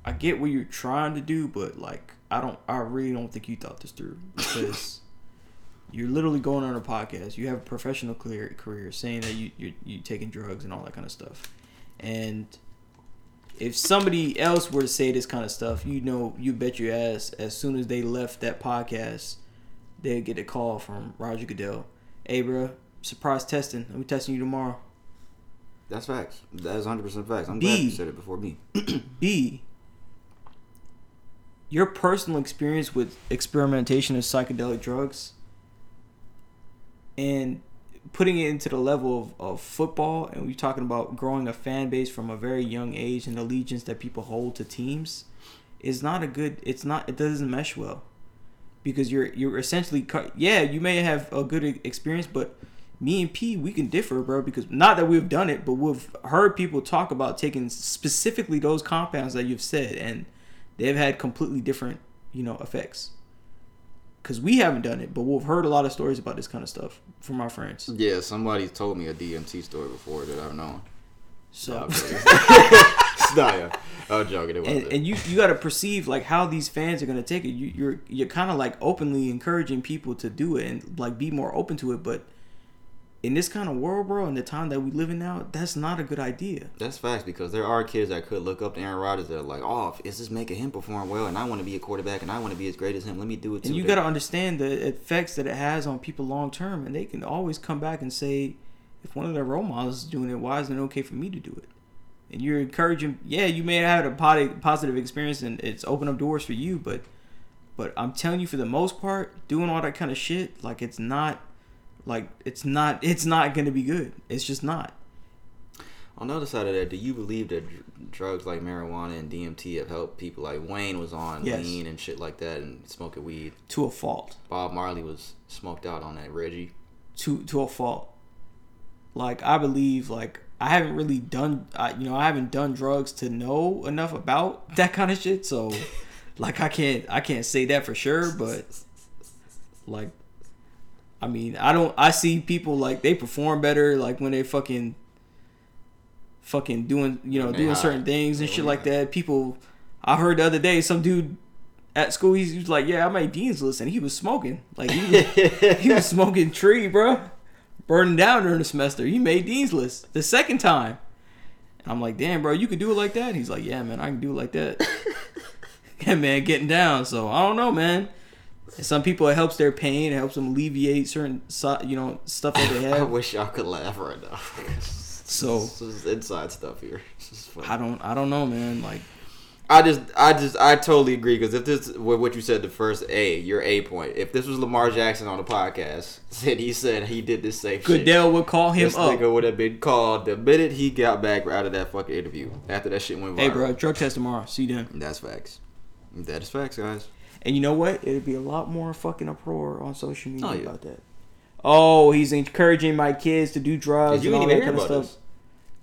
I get what you're trying to do, but like I don't, I really don't think you thought this through because you're literally going on a podcast. You have a professional career, career saying that you you you taking drugs and all that kind of stuff, and if somebody else were to say this kind of stuff, you know, you bet your ass as soon as they left that podcast, they'd get a call from Roger Goodell. Hey, bro, surprise testing. I'm testing you tomorrow. That's facts. That is 100 percent facts. I'm B. glad you said it before me. B, your personal experience with experimentation of psychedelic drugs and putting it into the level of, of football, and we're talking about growing a fan base from a very young age and allegiance that people hold to teams, is not a good. It's not. It doesn't mesh well, because you're you're essentially cut. Yeah, you may have a good experience, but me and P, we can differ, bro. Because not that we've done it, but we've heard people talk about taking specifically those compounds that you've said, and they've had completely different, you know, effects. Because we haven't done it, but we've heard a lot of stories about this kind of stuff from our friends. Yeah, somebody told me a DMT story before that I've known. So, no, yeah. I'm joking. It and, and you you got to perceive like how these fans are gonna take it. You, you're you're kind of like openly encouraging people to do it and like be more open to it, but in this kind of world, bro, in the time that we live in now, that's not a good idea. That's facts because there are kids that could look up to Aaron Rodgers that are like, "Oh, is this making him perform well?" And I want to be a quarterback, and I want to be as great as him. Let me do it too. And you got to understand the effects that it has on people long term, and they can always come back and say, if one of their role models is doing it, why isn't it okay for me to do it? And you're encouraging. Yeah, you may have had a positive experience, and it's opened up doors for you, but but I'm telling you, for the most part, doing all that kind of shit, like it's not, like it's not, it's not gonna be good. It's just not. On the other side of that, do you believe that dr- drugs like marijuana and DMT have helped people? Like Wayne was on Yes. lean and shit like that, and smoking weed. To a fault. Bob Marley was smoked out on that Reggie. to to a fault. Like I believe, like I haven't really done, I, you know, I haven't done drugs to know enough about that kind of shit. So, like I can't I can't say that for sure, but like, I mean, I don't. I see people like they perform better, like when they fucking, fucking doing, you know, doing certain things and shit like that. People, I heard the other day some dude at school, he's, he was like, "Yeah, I made Dean's List," and he was smoking. Like he was, he was smoking tree, bro, burning down during the semester. He made Dean's List the second time. And I'm like, "Damn, bro, you could do it like that?" He's like, "Yeah, man, I can do it like that." yeah, man, getting down. So I don't know, man. Some people it helps their pain. It helps them alleviate certain, you know, stuff that they have. I wish y'all could laugh right now. So- this is inside stuff here. This is funny. I don't, I don't know, man. Like, I just, I just, I totally agree because if this, with what you said, the first A, your A point. If this was Lamar Jackson on the podcast, and he said he did this same shit, Goodell would call him this up. nigga would have been called the minute he got back out of that fucking interview after that shit went viral. Hey, bro, drug test tomorrow. See you then. That's facts. That is facts, guys. And you know what? It'd be a lot more fucking uproar on social media Oh, yeah. about that. Oh, he's encouraging my kids to do drugs you and didn't all even that hear kind of stuff. this.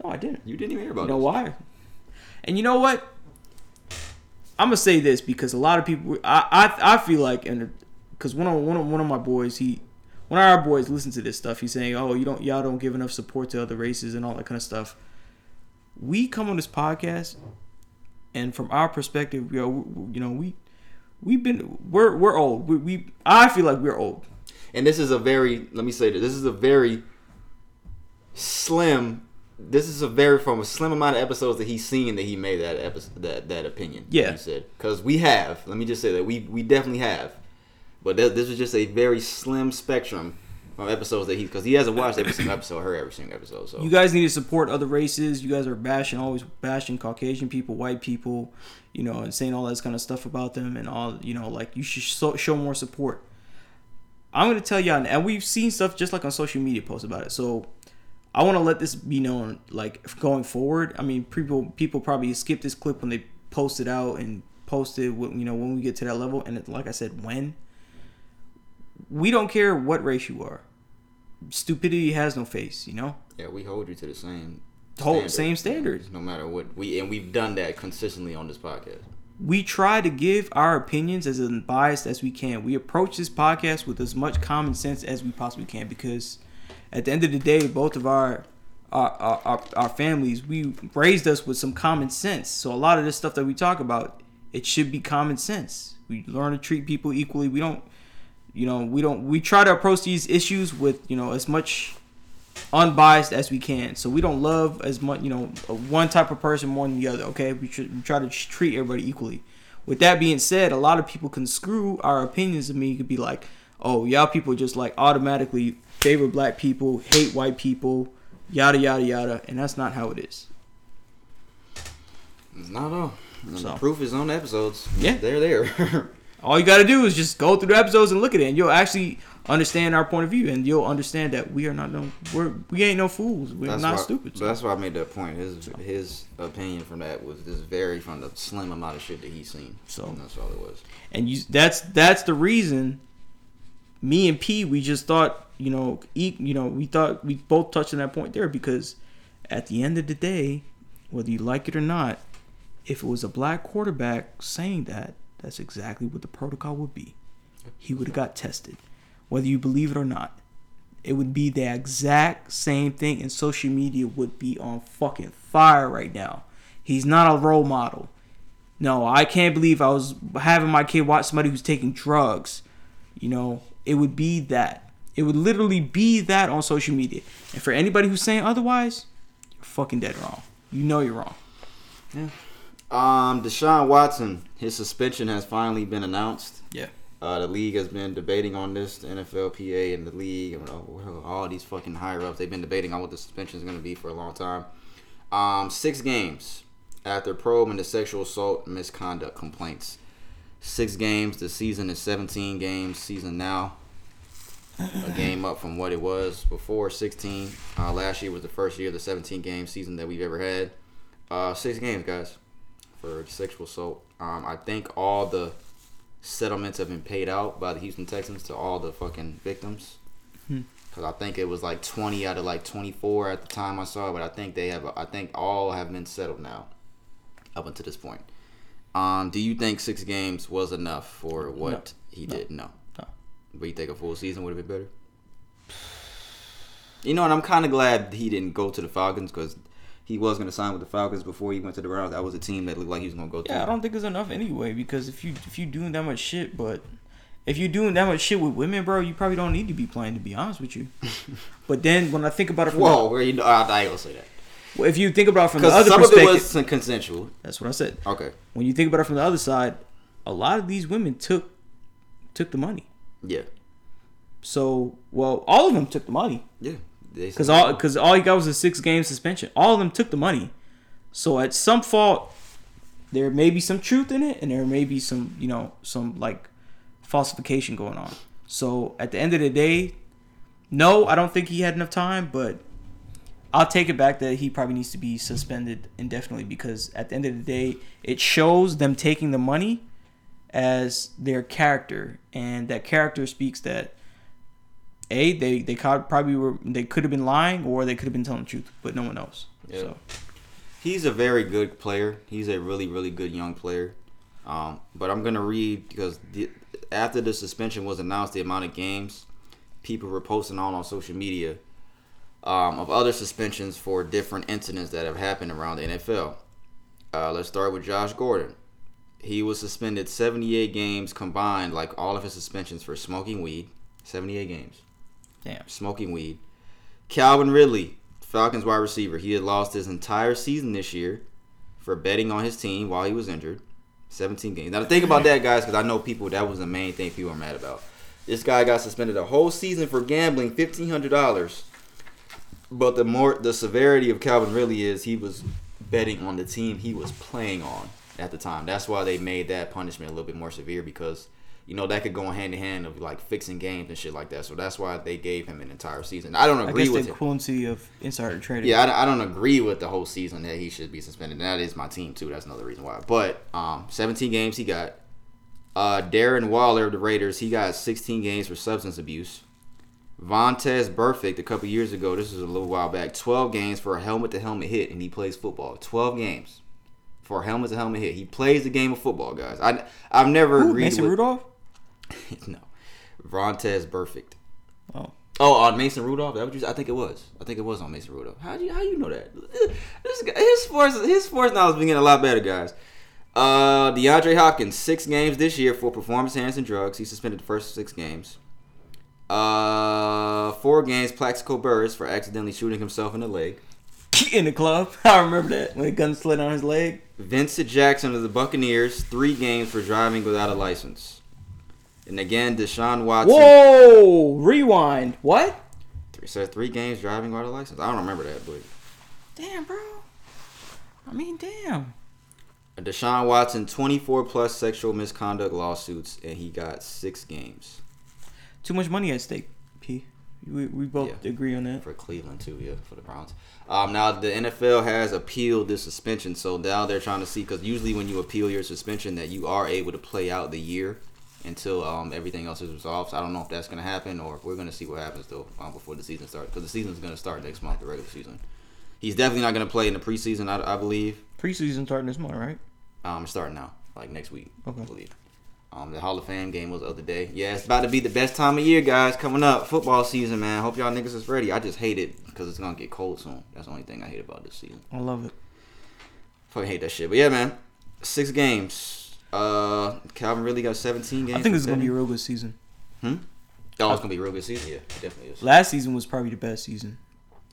No, I didn't. You didn't even hear about You know this. why? And you know what? I'm gonna say this because a lot of people, I I, I feel like, and because one of one of one of my boys, he one of our boys listens to this stuff. He's saying, "Oh, you don't y'all don't give enough support to other races and all that kind of stuff." We come on this podcast, and from our perspective, you know, you know, we we've been we're we're old. We, we I feel like we're old. And this is a very, let me say this, this is a very slim. This is a very from a slim amount of episodes that he's seen that he made that episode that that opinion. Yeah. he said because we have. Let me just say that we we definitely have, but th- this was just a very slim spectrum of episodes that he because he hasn't watched every single episode, heard every single episode. So You guys need to support other races. You guys are bashing, always bashing Caucasian people, white people, you know, and saying all this kind of stuff about them and all, you know, like you should so, show more support. I'm gonna tell y'all, and we've seen stuff just like on social media posts about it. So I want to let this be known, like going forward. I mean, people people probably skip this clip when they post it out and post it, when- you know, when we get to that level. And it, like I said, when we don't care what race you are, stupidity has no face, you know. yeah, we hold you to the same. Whole- same standards. no matter what we and we've done that consistently on this podcast. we try to give our opinions as unbiased as we can. We approach this podcast with as much common sense as we possibly can because at the end of the day, both of our our, our, our, our families, we raised us with some common sense. So a lot of this stuff that we talk about, it should be common sense. We learn to treat people equally. We don't, you know, we don't. We try to approach these issues with you know as much unbiased as we can. So we don't love as much, you know, one type of person more than the other. Okay, we, tr- we try to treat everybody equally. With that being said, a lot of people can screw our opinions. of mean, you could be like, "Oh, y'all people just like automatically favor black people, hate white people, yada yada yada," and that's not how it is. It's not all. So. The proof is on the episodes. Yeah. they're there. All you got to do is just go through the episodes and look at it, and you'll actually understand our point of view, and you'll understand that we are not no, we're we ain't no fools. We're That's not why, stupid. But that's why I made that point. His his opinion from that was just very from the slim amount of shit that he's seen. So- And that's all it was. and you that's that's the reason me and P we just thought you know eat you know we thought we both touched on that point there because at the end of the day whether you like it or not if it was a black quarterback saying that that's exactly what the protocol would be he would have got tested whether you believe it or not it would be the exact same thing and social media would be on fucking fire right now he's not a role model no, I can't believe I was having my kid watch somebody who's taking drugs. You know, it would be that. It would literally be that on social media. And for anybody who's saying otherwise, you're fucking dead wrong. You know you're wrong. Um, Deshaun Watson, his suspension has finally been announced. Yeah. Uh, the league has been debating on this. The NFLPA and the league, and all- all these fucking higher ups, they've been debating on what the suspension is going to be for a long time. Um, six games after probe into sexual assault misconduct complaints. Six games. The season is 17 games. Season now. A game up from what it was before 16. Uh, last year was the first year of the 17 game season that we've ever had. Uh, six games, guys, for sexual assault. Um, I think all the settlements have been paid out by the Houston Texans to all the fucking victims. Because I think it was like 20 out of like 24 at the time I saw it, but I think they have. I think all have been settled now, up until this point. Um, do you think six games was enough for what No. he No. did? No. No. But you think a full season would have been better? You know, and I'm kind of glad he didn't go to the Falcons because he was going to sign with the Falcons before he went to the Browns. That was a team that looked like he was going to go to. Yeah, I don't think it's enough anyway. Because if you if you doing that much shit, but if you're doing that much shit with women, bro, you probably don't need to be playing. To be honest with you. but then when I think about it from Whoa, where you know? I, I ain't gonna say that well, if you think about it from the other some of it perspective, was consensual. that's what I said. Okay, When you think about it from the other side, a lot of these women took took the money. yeah, So, well, all of them took the money. yeah. Because all because all he got was a six game suspension. All of them took the money. So at some fault, there may be some truth in it, and there may be some you know some like falsification going on. So at the end of the day, no, I don't think he had enough time, but I'll take it back that he probably needs to be suspended indefinitely because at the end of the day, it shows them taking the money as their character, and that character speaks that a they they probably were they could have been lying or they could have been telling the truth, but no one knows. Yeah. So he's a very good player. He's a really, really good young player. Um, but I'm gonna read because the, after the suspension was announced, the amount of games people were posting on on social media um, of other suspensions for different incidents that have happened around the NFL. Uh, let's start with Josh Gordon. He was suspended 78 games combined, like all of his suspensions for smoking weed. 78 games damn. smoking weed. Calvin Ridley, Falcons wide receiver, he had lost his entire season this year for betting on his team while he was injured. 17 games. Now, think about that, guys, because I know people, that was the main thing people are mad about. This guy got suspended a whole season for gambling, $1,500. But the more, the severity of Calvin Ridley is he was betting on the team he was playing on at the time. That's why they made that punishment a little bit more severe because you know that could go hand in hand of like fixing games and shit like that. So that's why they gave him an entire season. I don't I agree guess with the it. of insider trading. Yeah, I, I don't agree with the whole season that he should be suspended. And that is my team too. That's another reason why. But um, 17 games he got. Uh, Darren Waller of the Raiders, he got 16 games for substance abuse. Vontaze Burfict a couple years ago, this was a little while back, 12 games for a helmet to helmet hit, and he plays football. 12 games for a helmet to helmet hit. He plays the game of football, guys. I I've never Who, agreed Mason with Rudolph. no, Vontaze Burfict. Oh, Oh, on Mason Rudolph. That what you, I think it was. I think it was on Mason Rudolph. How do you how you know that? This guy, his sports his sports knowledge been getting a lot better, guys. Uh, DeAndre Hopkins six games this year for performance enhancing drugs. He suspended the first six games. Uh, four games Plaxico Burress for accidentally shooting himself in the leg. in the club. I remember that when a gun slid on his leg. Vincent Jackson of the Buccaneers three games for driving without a license. And again, Deshaun Watson. Whoa! Rewind. What? It says three games driving without a license. I don't remember that, but Damn, bro. I mean, damn. Deshaun Watson, 24 plus sexual misconduct lawsuits, and he got six games Too much money at stake. P. We, we both Yeah. agree on that. for Cleveland too. Yeah, for the Browns. Um, now the NFL has appealed this suspension, so now they're trying to see because usually when you appeal your suspension, that you are able to play out the year until um, everything else is resolved. So I don't know if that's going to happen or if we're going to see what happens though um, before the season starts because the season is going to start next month, the regular season. He's definitely not going to play in the preseason, I, I believe. Preseason starting this month, right? Um, starting now, like next week, Okay. I believe. Um, the Hall of Fame game was the other day. Yeah, it's about to be the best time of year, guys. Coming up, football season, man. Hope y'all niggas is ready. I just hate it because it's gonna get cold soon. That's the only thing I hate about this season. I love it. Fucking hate that shit. But yeah, man, six games. Uh, Calvin really got 17 games. I think this is gonna be a real good season. Hmm? Oh, it's gonna be a real good season. Yeah, it definitely is. Last season was probably the best season,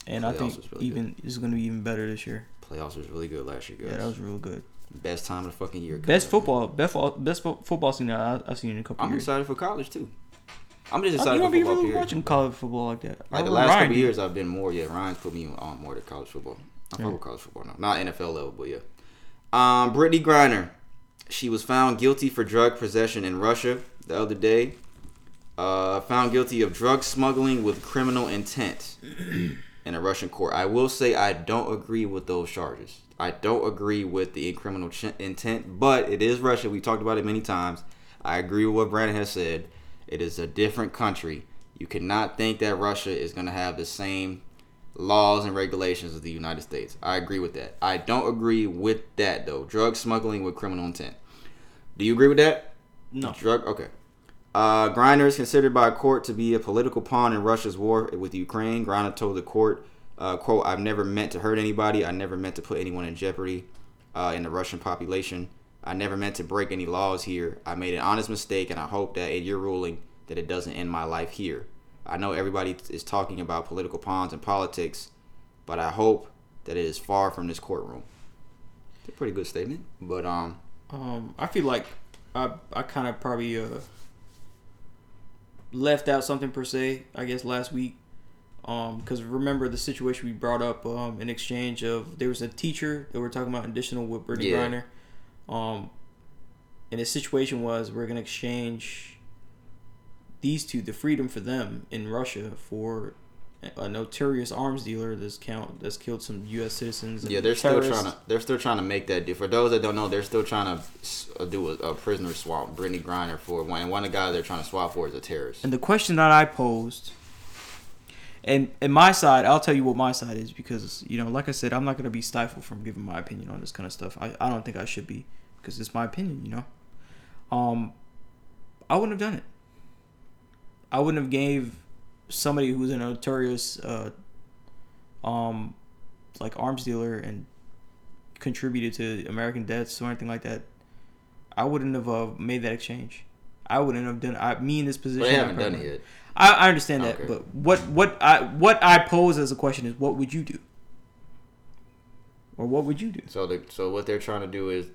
and I think really even this is gonna be even better this year. Playoffs was really good last year, guys. Yeah, that was real good. best time of the fucking year. Best football, best best football season I, I've seen in a couple. I'm years. excited for college too. I'm just excited you for don't be football. really period. watching college football like that. Like the last Ryan couple years, I've been more. Yeah, Ryan's put me on more to college football. I Yeah. with college football now, not NFL level, but yeah. Um, Brittney Griner, she was found guilty for drug possession in Russia the other day. Uh, found guilty of drug smuggling with criminal intent in a Russian court. I will say I don't agree with those charges. I don't agree with the criminal ch- intent, but it is Russia. We talked about it many times. I agree with what Brandon has said. It is a different country. You cannot think that Russia is going to have the same laws and regulations of the United States. I agree with that. I don't agree with that though. Drug smuggling with criminal intent. Do you agree with that? No. Drug. Okay. Uh, Griner is considered by a court to be a political pawn in Russia's war with Ukraine. Griner told the court Uh, quote, I've never meant to hurt anybody. I never meant to put anyone in jeopardy uh, in the Russian population. I never meant to break any laws here. I made an honest mistake, and I hope that in your ruling that it doesn't end my life here. I know everybody is talking about political pawns and politics, but I hope that it is far from this courtroom. It's a pretty good statement, but um, Um, I feel like I I kind of probably uh left out something per se. I guess last week, um, because remember the situation we brought up um in exchange of there was a teacher that we're talking about additional with Brittney Yeah. Griner, um, and the situation was we're gonna exchange these two the freedom for them in Russia for a notorious arms dealer that's count that's killed some U.S. citizens. Yeah, they're still trying to they're still trying to make that deal. For those that don't know, they're still trying to uh, do a, a prisoner swap. Brittney Griner for one, and one of the guys they're trying to swap for is a terrorist. And the question that I posed, and and my side, I'll tell you what my side is because you know, like I said, I'm not gonna be stifled from giving my opinion on this kind of stuff. I, I don't think I should be because it's my opinion, you know. Um, I wouldn't have done it. I wouldn't have gave somebody who's a notorious, uh, um, like arms dealer and contributed to American deaths or anything like that. I wouldn't have uh, made that exchange. I wouldn't have done. I me in this position. They I haven't done it yet. I, I understand that, Okay. but what what I what I pose as a question is, what would you do? Or what would you do? So the so what they're trying to do is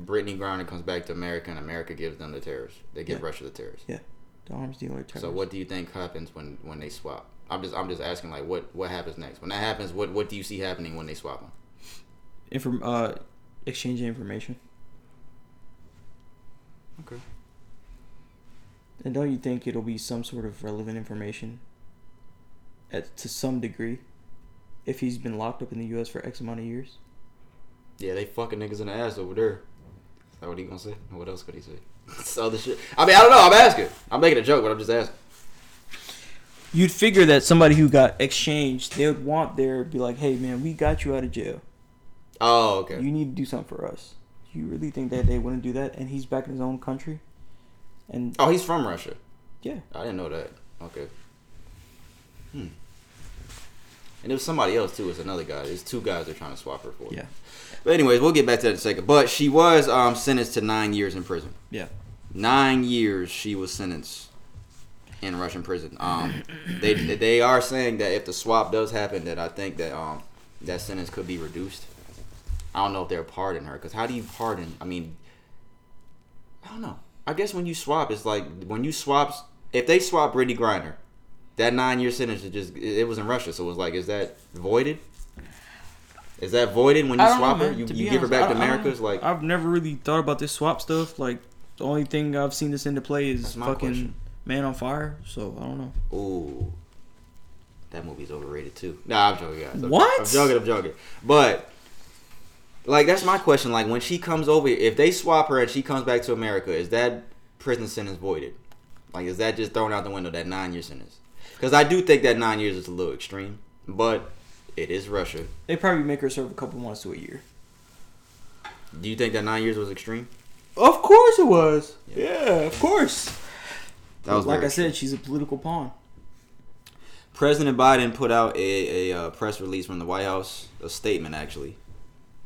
Brittney Griner comes back to America and America gives them the terrorists. They give Yeah. Russia the terrorists. Yeah, the arms dealer. So what do you think happens when when they swap? I'm just I'm just asking like what what happens next when that happens? What what do you see happening when they swap them? Inform uh, exchanging information. Okay. And don't you think it'll be some sort of relevant information, at to some degree, if he's been locked up in the U.S. for X amount of years? Yeah, they fucking niggas in the ass over there. Is that what he gonna say? What else could he say? It's other shit. I mean, I don't know. I'm asking. I'm making a joke, but I'm just asking. You'd figure that somebody who got exchanged, they would want their be like, "Hey, man, we got you out of jail. Oh, okay. You need to do something for us." Do you really think that they wouldn't do that? And he's back in his own country, and Oh, he's from Russia. yeah, I didn't know that. Okay. Hmm. And there was somebody else too. It's another guy. There's two guys they're trying to swap her for. yeah, But anyways, we'll get back to that in a second. But she was um, sentenced to nine years in prison. yeah. Nine years she was sentenced in Russian prison. Um, they they are saying that if the swap does happen, that I think that um that sentence could be reduced. I don't know if they're pardoning her because how do you pardon? I mean, I don't know. I guess when you swap, it's like when you swaps. If they swap Brittney Griner, that nine year sentence is just it was in Russia, so it was like, is that voided? Is that voided when you swap know, her? You, you be give her back I to don't- I don't America? Like I've never really thought about this swap stuff. Like the only thing I've seen this into play is fucking question. Man on Fire. So I don't know. Ooh, that movie's overrated too. Nah, I'm joking, guys. I'm, What? I'm joking. I'm joking. But like, that's my question. Like, when she comes over, if they swap her and she comes back to America, is that prison sentence voided? Like, is that just thrown out the window? That nine year sentence? Because I do think that nine years is a little extreme, but it is Russia. They probably make her serve a couple months to a year. Do you think that nine years was extreme? Of course it was. Yeah, of course. That was like I said, she's a political pawn. President Biden put out a, a uh, press release from the White House, a statement actually.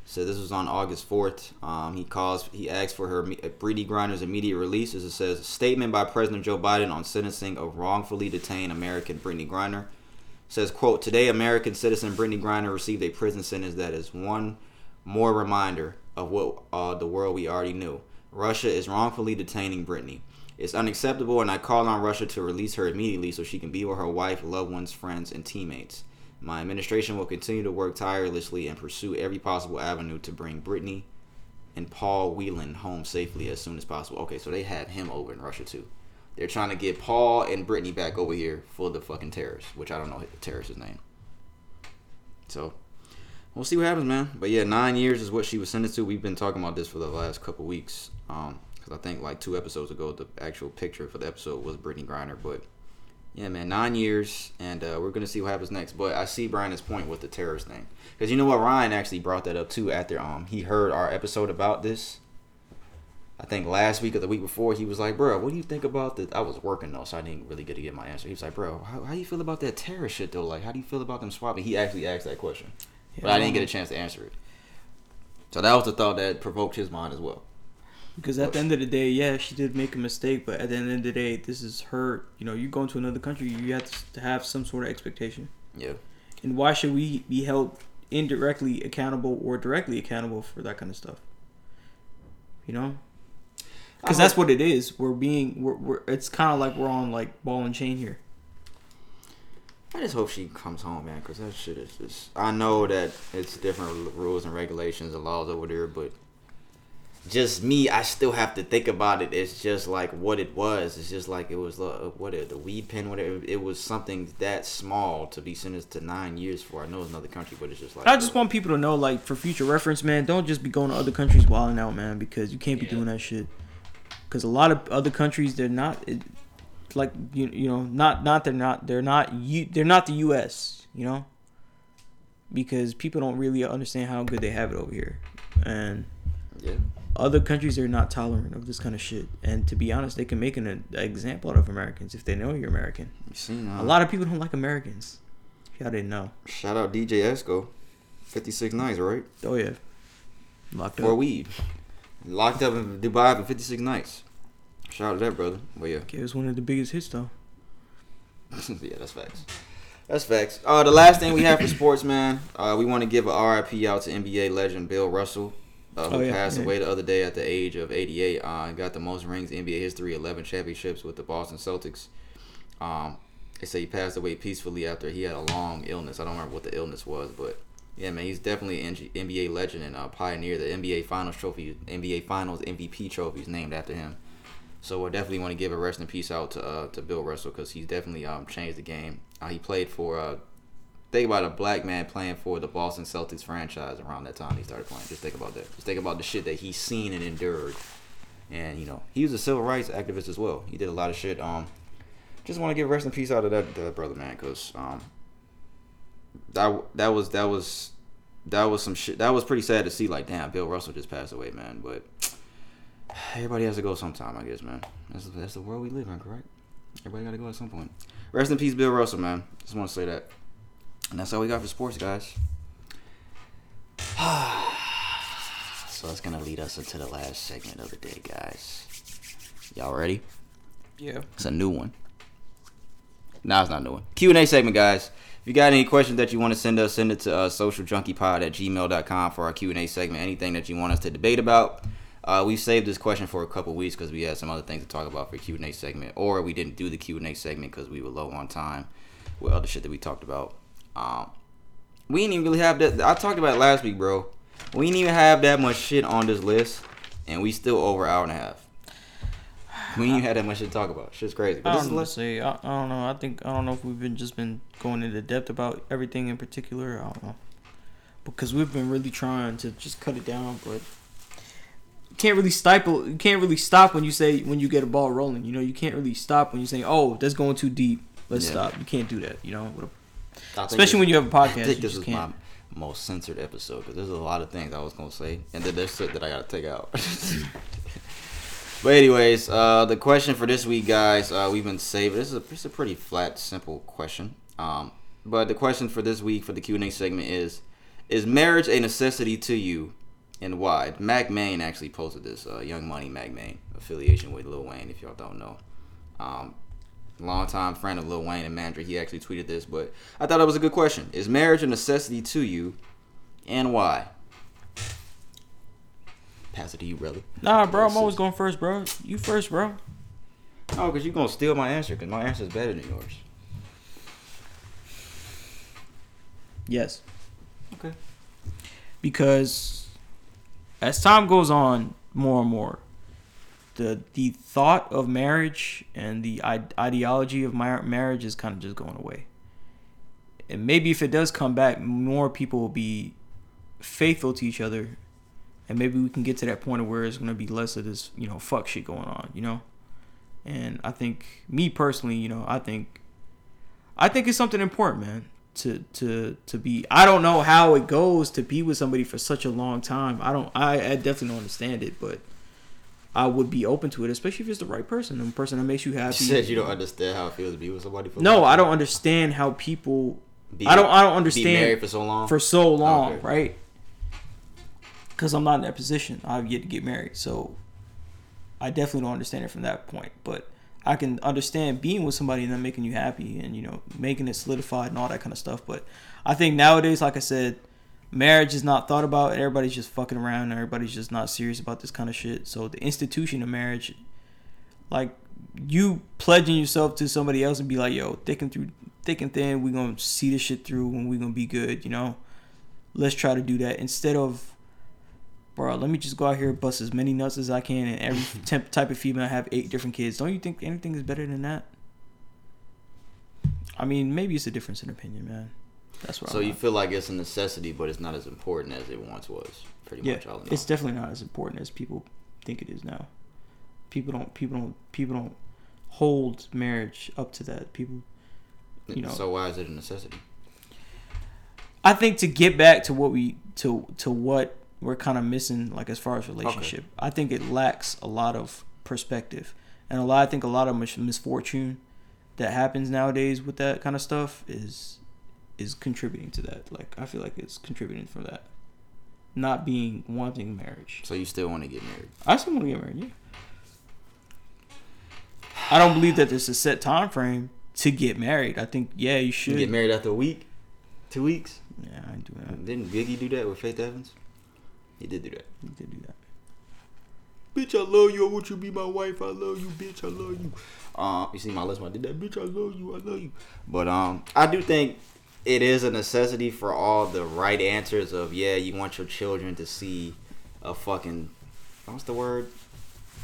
So this was on August 4th. Um, he calls, he asked for her uh, Brittney Griner's immediate release. As it says, statement by President Joe Biden on sentencing of wrongfully detained American Brittney Griner. Says, quote, today American citizen Brittney Griner received a prison sentence that is one more reminder of what uh, the world we already knew. Russia is wrongfully detaining Brittney. It's unacceptable, and I call on Russia to release her immediately so she can be with her wife, loved ones, friends, and teammates. My administration will continue to work tirelessly and pursue every possible avenue to bring Brittney and Paul Whelan home safely as soon as possible. Okay, so they have him over in Russia too. They're trying to get Paul and Brittney back over here for the fucking terrorists, which I don't know the terrorist's name. So we'll see what happens, man. But yeah, nine years is what she was sentenced to. We've been talking about this for the last couple weeks. Um, because I think like two episodes ago, the actual picture for the episode was Brittney Griner. But yeah, man, nine years, and uh, we're gonna see what happens next. But I see Brian's point with the terrorist thing, because you know what, Ryan actually brought that up too after um he heard our episode about this. I think last week or the week before, he was like, "Bro, what do you think about the?" I was working though, so I didn't really get to get my answer. He was like, "Bro, how, how do you feel about that terror shit though? Like, how do you feel about them swapping?" He actually asked that question, but I didn't get um, a chance to answer it. So that was the thought that provoked his mind as well. Because at the end of the day, yeah, she did make a mistake, but at the end of the day, this is her. You know, you go into another country, you have to have some sort of expectation. Yeah. And why should we be held indirectly accountable or directly accountable for that kind of stuff? You know, because that's what it is. We're being, we're, we're it's kind of like we're on like ball and chain here. I just hope she comes home, man, because that shit is just. I know that it's different rules and regulations and laws over there, but just me, I still have to think about it. It's just like what it was. It's just like it was uh, what it, the weed pen, whatever. It was something that small to be sentenced to nine years for. I know it's another country, but it's just like. I just want people to know, like, for future reference, man, don't just be going to other countries wilding out, man, because you can't be Yeah. doing that shit. Because a lot of other countries, they're not, it, like, you you know, not not they're not they're not you they're not the U.S. You know, because people don't really understand how good they have it over here, and Yeah. other countries are not tolerant of this kind of shit. And to be honest, they can make an, an example out of Americans if they know you're American. You seen uh, A lot of people don't like Americans. Y'all didn't know. Shout out DJ Esco, fifty six nights, right? Oh yeah, locked For up. weed, locked up in Dubai for fifty six nights. Shout out to that brother. But yeah. Okay, it was one of the biggest hits though. yeah, that's facts. That's facts. Uh, the last thing we have for sports, man, uh, we want to give a RIP out to NBA legend Bill Russell, uh, who Oh, yeah, passed yeah. away the other day at the age of 88. Uh, got the most rings in NBA history, 11 championships with the Boston Celtics. Um, they say he passed away peacefully after he had a long illness. I don't remember what the illness was, but yeah, man, he's definitely an NBA legend and a pioneer. The NBA Finals trophy, NBA Finals MVP trophy is named after him. So I definitely want to give a rest in peace out to uh, to Bill Russell because he's definitely um, changed the game. Uh, he played for uh, think about a black man playing for the Boston Celtics franchise around that time he started playing. Just think about that. Just think about the shit that he's seen and endured. And you know he was a civil rights activist as well. He did a lot of shit. Um, just want to give rest in peace out of that, that brother man because um, that that was that was that was some shit. That was pretty sad to see. Like damn, Bill Russell just passed away, man. But everybody has to go sometime, I guess, man. That's that's the world we live in, correct? Everybody got to go at some point. Rest in peace, Bill Russell, man. Just want to say that. And that's all we got for sports, guys. so that's gonna lead us into the last segment of the day, guys. Y'all ready? Yeah. It's a new one. No, it's not a new one. Q and A segment, guys. If you got any questions that you want to send us, send it to uh, socialjunkiepod at gmail.com for our Q and A segment. Anything that you want us to debate about. Uh, we saved this question for a couple weeks because we had some other things to talk about for Q and A segment, or we didn't do the Q and A segment because we were low on time with other shit that we talked about. Um, we didn't even really have that. I talked about it last week, bro. We didn't even have that much shit on this list, and we still over an hour and a half. We even have that much to talk about. Shit's crazy. But I don't know. less- what Say I, I don't know. I think I don't know if we've been just been going into depth about everything in particular. I don't know because we've been really trying to just cut it down, but you can't really stifle. You can't really stop when you say when you get a ball rolling. You know, you can't really stop when you say, "Oh, that's going too deep. Let's Yeah. stop." You can't do that. You know, with a- especially when you have a podcast. I think this is can't. my most censored episode because there's a lot of things I was gonna say, and then there's shit that I gotta take out. but anyways, uh, the question for this week, guys, uh, we've been saving. This is a, this is a pretty flat, simple question. Um, but the question for this week for the Q and A segment is: Is marriage a necessity to you, and why? Mack Maine actually posted this. Uh, Young Money Mack Maine affiliation with Lil Wayne. If y'all don't know. Um, longtime friend of Lil Wayne and manager, he actually tweeted this, but I thought it was a good question. Is marriage a necessity to you, and why? Pass it to you, brother. Nah, bro, I'm always going first, bro. You first, bro. Oh, because you're going to steal my answer, because my answer is better than yours. Yes. Okay. Because as time goes on, more and more, the the thought of marriage and the ideology of mar- marriage is kind of just going away. And maybe if it does come back, more people will be faithful to each other, and maybe we can get to that point of where it's gonna be less of this, you know, fuck shit going on, you know. And I think, me personally, you know, I think, I think it's something important, man to to to be I don't know how it goes to be with somebody for such a long time. I don't I, I definitely don't understand it, but I would be open to it, especially if it's the right person, the person that makes you You happy. said you don't understand how it feels to be with somebody for No, I don't understand how people. Be- I don't. I don't Be understand married for so long. for so long, Okay. right? Because I'm not in that position. I've yet to get married, so I definitely don't understand it from that point. But I can understand being with somebody and them making you happy and you know making it solidified and all that kind of stuff. But I think nowadays, like I said, marriage is not thought about. Everybody's just fucking around. Everybody's just not serious about this kind of shit. So the institution of marriage, like you pledging yourself to somebody else and be like, yo, thick and through, thick and thin, we gonna see this shit through and we gonna be good. You know, let's try to do that instead of. Bro, let me just go out here and bust as many nuts as I can, and every temp- type of female have eight different kids. Don't you think anything is better than that? I mean, maybe it's a difference in opinion, man. That's what. So I'm you at. feel like it's a necessity, but it's not as important as it once was. Pretty yeah, much all in all. it's definitely not as important as people think it is now. People don't. People don't. People don't hold marriage up to that. People. You know. so why is it a necessity? I think to get back to what we to to what we're kind of missing, like as far as relationship, I think it lacks a lot of perspective, and a lot. I think a lot of mis- misfortune that happens nowadays with that kind of stuff is is contributing to that. Like I feel like it's contributing from that, not being wanting marriage. So you still want to get married? I still want to get married. Yeah. I don't believe that there's a set time frame to get married. I think yeah, you You should. get married after a week, two weeks. Yeah, I do that. Didn't Biggie do that with Faith Evans? He did do that. You did do that. Bitch, I love you. I want you to be my wife. I love you, bitch. I love you. Um, you see my list when I did that. Bitch, I love you. I love you. But um, I do think it is a necessity for all the right answers of yeah, you want your children to see a fucking what's the word?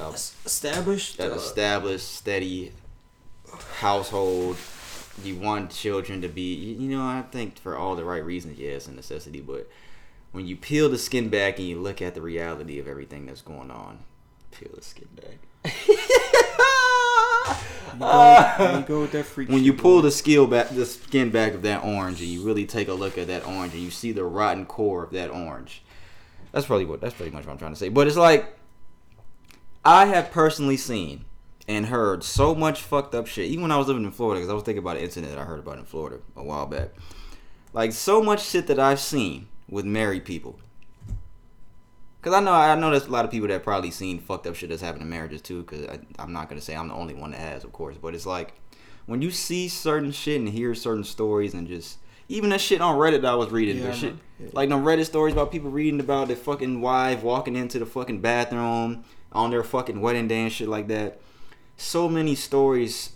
A, Established. an uh, established, steady household. You want children to be, you you know, I think for all the right reasons, yeah, it's a necessity. But when you peel the skin back and you look at the reality of everything that's going on, peel the skin back. you go, you go with that freak. when you pull the skill back, the skin back of that orange, and you really take a look at that orange, and you see the rotten core of that orange. That's probably what. That's pretty much what I'm trying to say. But it's like I have personally seen and heard so much fucked up shit. Even when I was living in Florida, because I was thinking about an incident that I heard about in Florida a while back. Like so much shit that I've seen with married people. Cause I know I know there's a lot of people that probably seen fucked up shit that's happened in marriages too. Cause I, I'm not gonna say I'm the only one that has, of course. But it's like when you see certain shit and hear certain stories and just even that shit on Reddit that I was reading, Yeah, shit. Yeah. like the Reddit stories about people reading about their fucking wife walking into the fucking bathroom on their fucking wedding day and shit like that. So many stories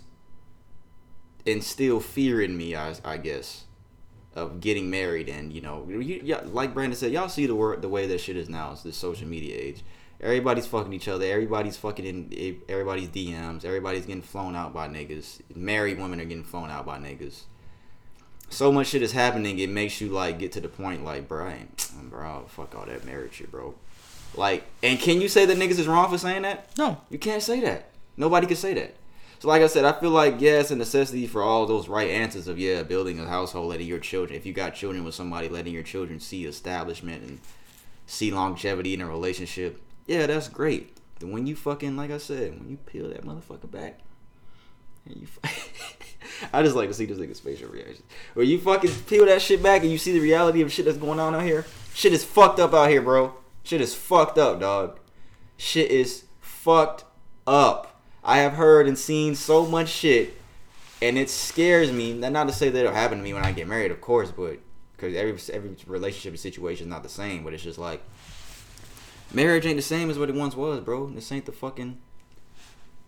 instill fear in me, I, I guess, of getting married and you know, you, yeah, like Brandon said, y'all see the word the way that shit is now. It's the social media age. Everybody's fucking each other. Everybody's fucking in everybody's DMs. Everybody's getting flown out by niggas. Married women are getting flown out by niggas. So much shit is happening. It makes you like get to the point like, bro, I ain't, bro, fuck all that marriage shit, bro. Like, and can you say that niggas is wrong for saying that? No. You can't say that. Nobody can say that. So, like I said, I feel like yeah, it's a necessity for all those right answers of yeah, building a household, letting your children. If you got children with somebody, letting your children see establishment and see longevity in a relationship. Yeah, that's great. Then when you fucking like I said, when you peel that motherfucker back, and you. I just like to see this nigga's facial reaction. When you fucking peel that shit back and you see the reality of shit that's going on out here, shit is fucked up out here, bro. Shit is fucked up, dog. Shit is fucked up. I have heard and seen so much shit, and it scares me. Not to say that it'll happen to me when I get married, of course, but because every every relationship and situation is not the same. But it's just like marriage ain't the same as what it once was, bro. This ain't the fucking.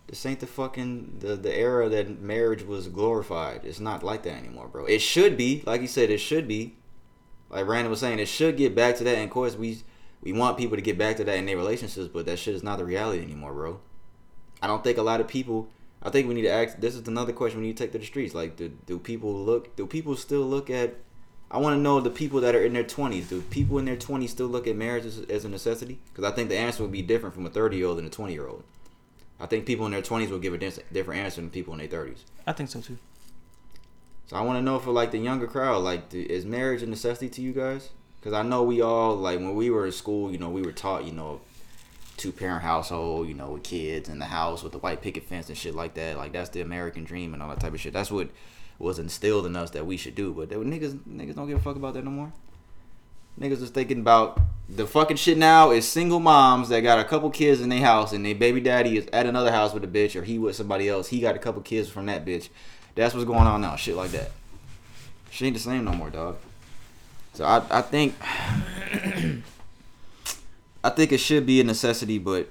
This ain't the fucking the the era that marriage was glorified. It's not like that anymore, bro. It should be, like you said, it should be. Like Brandon was saying, it should get back to that. And of course, we we want people to get back to that in their relationships, but that shit is not the reality anymore, bro. I don't think a lot of people. I think we need to ask. This is another question we need to take to the streets. Like, do do people look? Do people still look at? I want to know the people that are in their twenties. Do people in their twenties still look at marriage as, as a necessity? Because I think the answer would be different from a thirty year old and a twenty year old. I think people in their twenties will give a different answer than people in their thirties. I think so too. So I want to know for like the younger crowd, like, do, is marriage a necessity to you guys? Because I know we all like when we were in school, you know, we were taught, you know, two parent household, you know, with kids in the house with the white picket fence and shit like that. Like that's the American dream and all that type of shit. That's what was instilled in us that we should do. But they, niggas niggas don't give a fuck about that no more. Niggas is thinking about the fucking shit now is single moms that got a couple kids in their house and their baby daddy is at another house with a bitch or he with somebody else. He got a couple kids from that bitch. That's what's going on now. Shit like that. She ain't the same no more, dog. So I I think I think it should be a necessity, but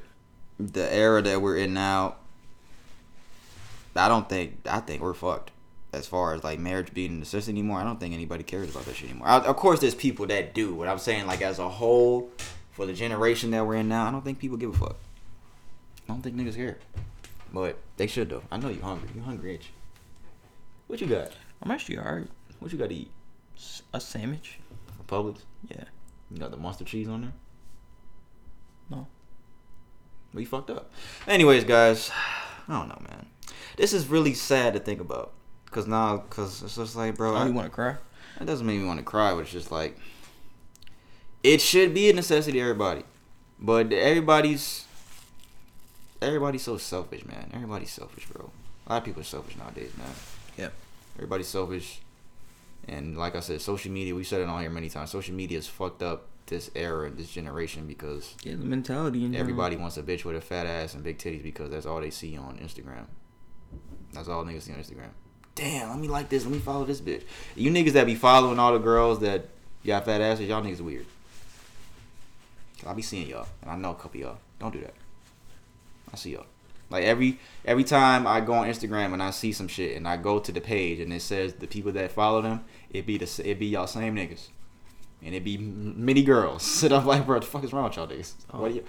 the era that we're in now, I don't think I think we're fucked as far as like marriage being a necessity anymore. I don't think anybody cares about that shit anymore. I, of course, there's people that do. What I'm saying, like as a whole, for the generation that we're in now, I don't think people give a fuck. I don't think niggas care, but they should though. I know you hungry. You hungry, ain't you? What you got? I'm actually alright. What you got to eat? A sandwich? From Publix? Yeah. You got the monster cheese on there? No. We fucked up. Anyways, guys, I don't know, man. This is really sad to think about. Cause now, cause it's just like, bro, Oh, I, you want to cry? it doesn't make me want to cry, but it's just like, it should be a necessity to everybody, but everybody's, everybody's so selfish, man. Everybody's selfish, bro. A lot of people are selfish nowadays, man. Yeah. Everybody's selfish, and like I said, social media. We said it on here many times. Social media is fucked up this era, this generation, because Yeah, the mentality in general. Everybody wants a bitch with a fat ass and big titties because that's all they see on Instagram. That's all niggas see on Instagram. Damn, let me like this. Let me follow this bitch. You niggas that be following all the girls that got fat asses, y'all niggas weird. I be seeing y'all, and I know a couple of y'all. Don't do that. I see y'all. Like every every time I go on Instagram and I see some shit and I go to the page and it says the people that follow them, it be the it be y'all same niggas, and it be many girls. Sit up like, bro, what the fuck is wrong with y'all niggas? Oh. What are you,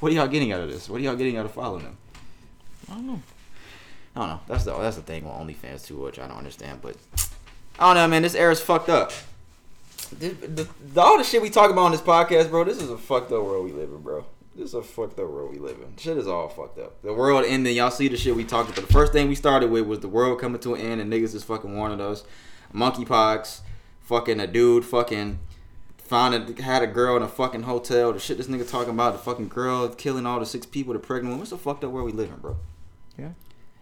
what are y'all getting out of this? What are y'all getting out of following them? I don't know. I don't know. That's the that's the thing with OnlyFans too, which I don't understand. But I don't know, man. This era's fucked up. The, the, the, all the shit we talk about on this podcast, bro. This is a fucked up world we live in, bro. This is a fucked up world we live in. Shit is all fucked up. The world ending. Y'all see the shit we talked about. The first thing we started with was the world coming to an end, and niggas is fucking warning us. Monkeypox. Fucking a dude. Fucking found a, had a girl in a fucking hotel. The shit this nigga talking about. The fucking girl killing all the six people. The pregnant one. What's the fucked up world we living, bro? Yeah.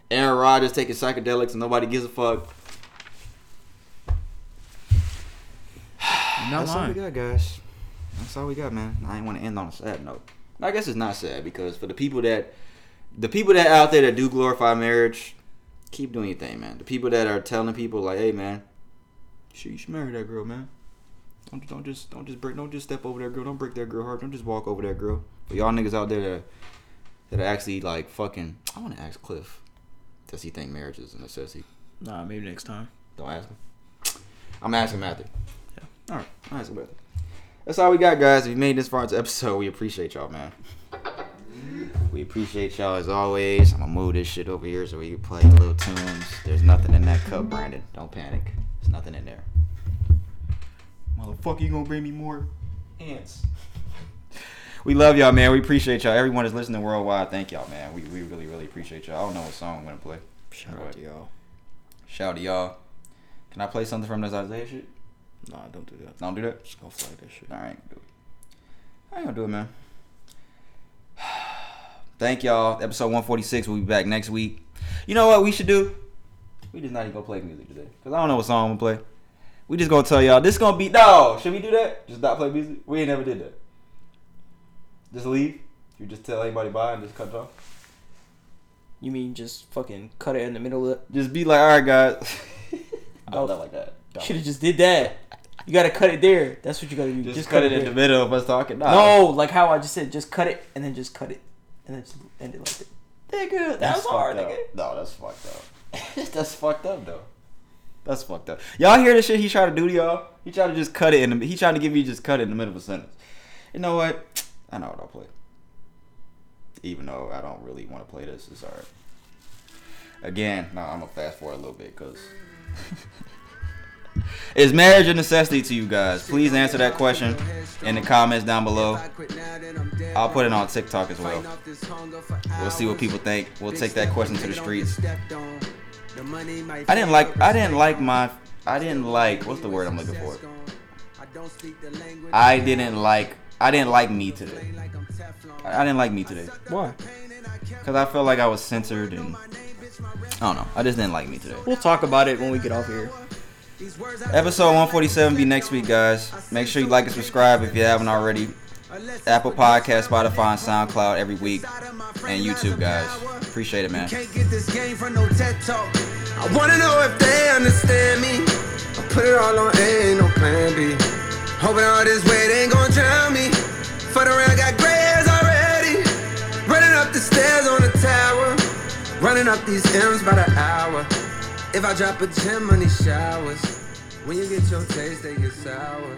Aaron Rodgers taking psychedelics and nobody gives a fuck. Not That's all we got, guys. That's all we got, man. I ain't want to end on a sad note. I guess it's not sad because for the people that, the people that out there that do glorify marriage, keep doing your thing, man. The people that are telling people like, hey, man, shit, you should marry that girl, man. Don't don't just don't just break don't just step over that girl. Don't break that girl heart. Don't just walk over that girl. But y'all niggas out there that that are actually like fucking. I want to ask Cliff. Does he think marriage is a necessity? Nah, maybe next time. Don't ask him. I'm asking Matthew. Yeah. All right. I'll ask him Matthew. That's all we got, guys. If you made this far into episode, we appreciate y'all, man. We appreciate y'all as always. I'm gonna move this shit over here so we can play little tunes. There's nothing in that cup, Brandon. Don't panic. There's nothing in there. Motherfucker, you gonna bring me more ants? We love y'all, man. We appreciate y'all. Everyone is listening worldwide. Thank y'all, man. We, we really, really appreciate y'all. I don't know what song I'm gonna play. Shout Go out to y'all. Shout out to y'all. Can I play something from this Isaiah shit? Nah, don't do that. Don't do that. Just go flag that shit. All right, do it. I ain't gonna do it, man. Thank y'all. Episode 146. We'll be back next week. You know what we should do? We just not even gonna play music today. Cause I don't know what song I'm gonna play. We just gonna tell y'all this gonna be no. Should we do that? Just not play music? We ain't never did that. Just leave. You just tell anybody bye and just cut it off. You mean just fucking cut it in the middle of it? Just be like, all right, guys. Not like that. Should have just did that. You gotta cut it there. That's what you gotta do. Just, cut it in there. the middle of us talking. Nah. No, like how I just said, just cut it and then just cut it and then just end it like that. Nigga, that That's was hard, fucked up. nigga. No, that's fucked up. that's fucked up though. That's fucked up. Y'all hear the shit he tried to do to y'all? He tried to just cut it in the. He tried to give you just cut it in the middle of a sentence. You know what? I know what I'll play. Even though I don't really want to play this, it's alright. Again, no, I'm gonna fast forward a little bit because. Is marriage a necessity to you guys? Please answer that question in the comments down below. I'll put it on TikTok as well. We'll see what people think. We'll take that question to the streets. I didn't like. I didn't like my. I didn't like. What's the word I'm looking for? I didn't like. I didn't like me today. I, I didn't like me today Why? because I felt like I was censored and I don't know. I just didn't like me today. We'll talk about it when we get off here. Episode 147 be next week, guys. Make sure you like and subscribe if you haven't already. Apple Podcast, Spotify, and SoundCloud every week, and YouTube, guys. Appreciate it, man. Can't get this game from no TED talk. I wanna know if they understand me. I put it all on A, ain't no plan B. Hoping all this weight ain't gonna drown me. Fuck around, got gray hairs already. Running up the stairs on the tower. Running up these M's by the hour. If I drop a gem on these showers. When you get your taste, they get sour.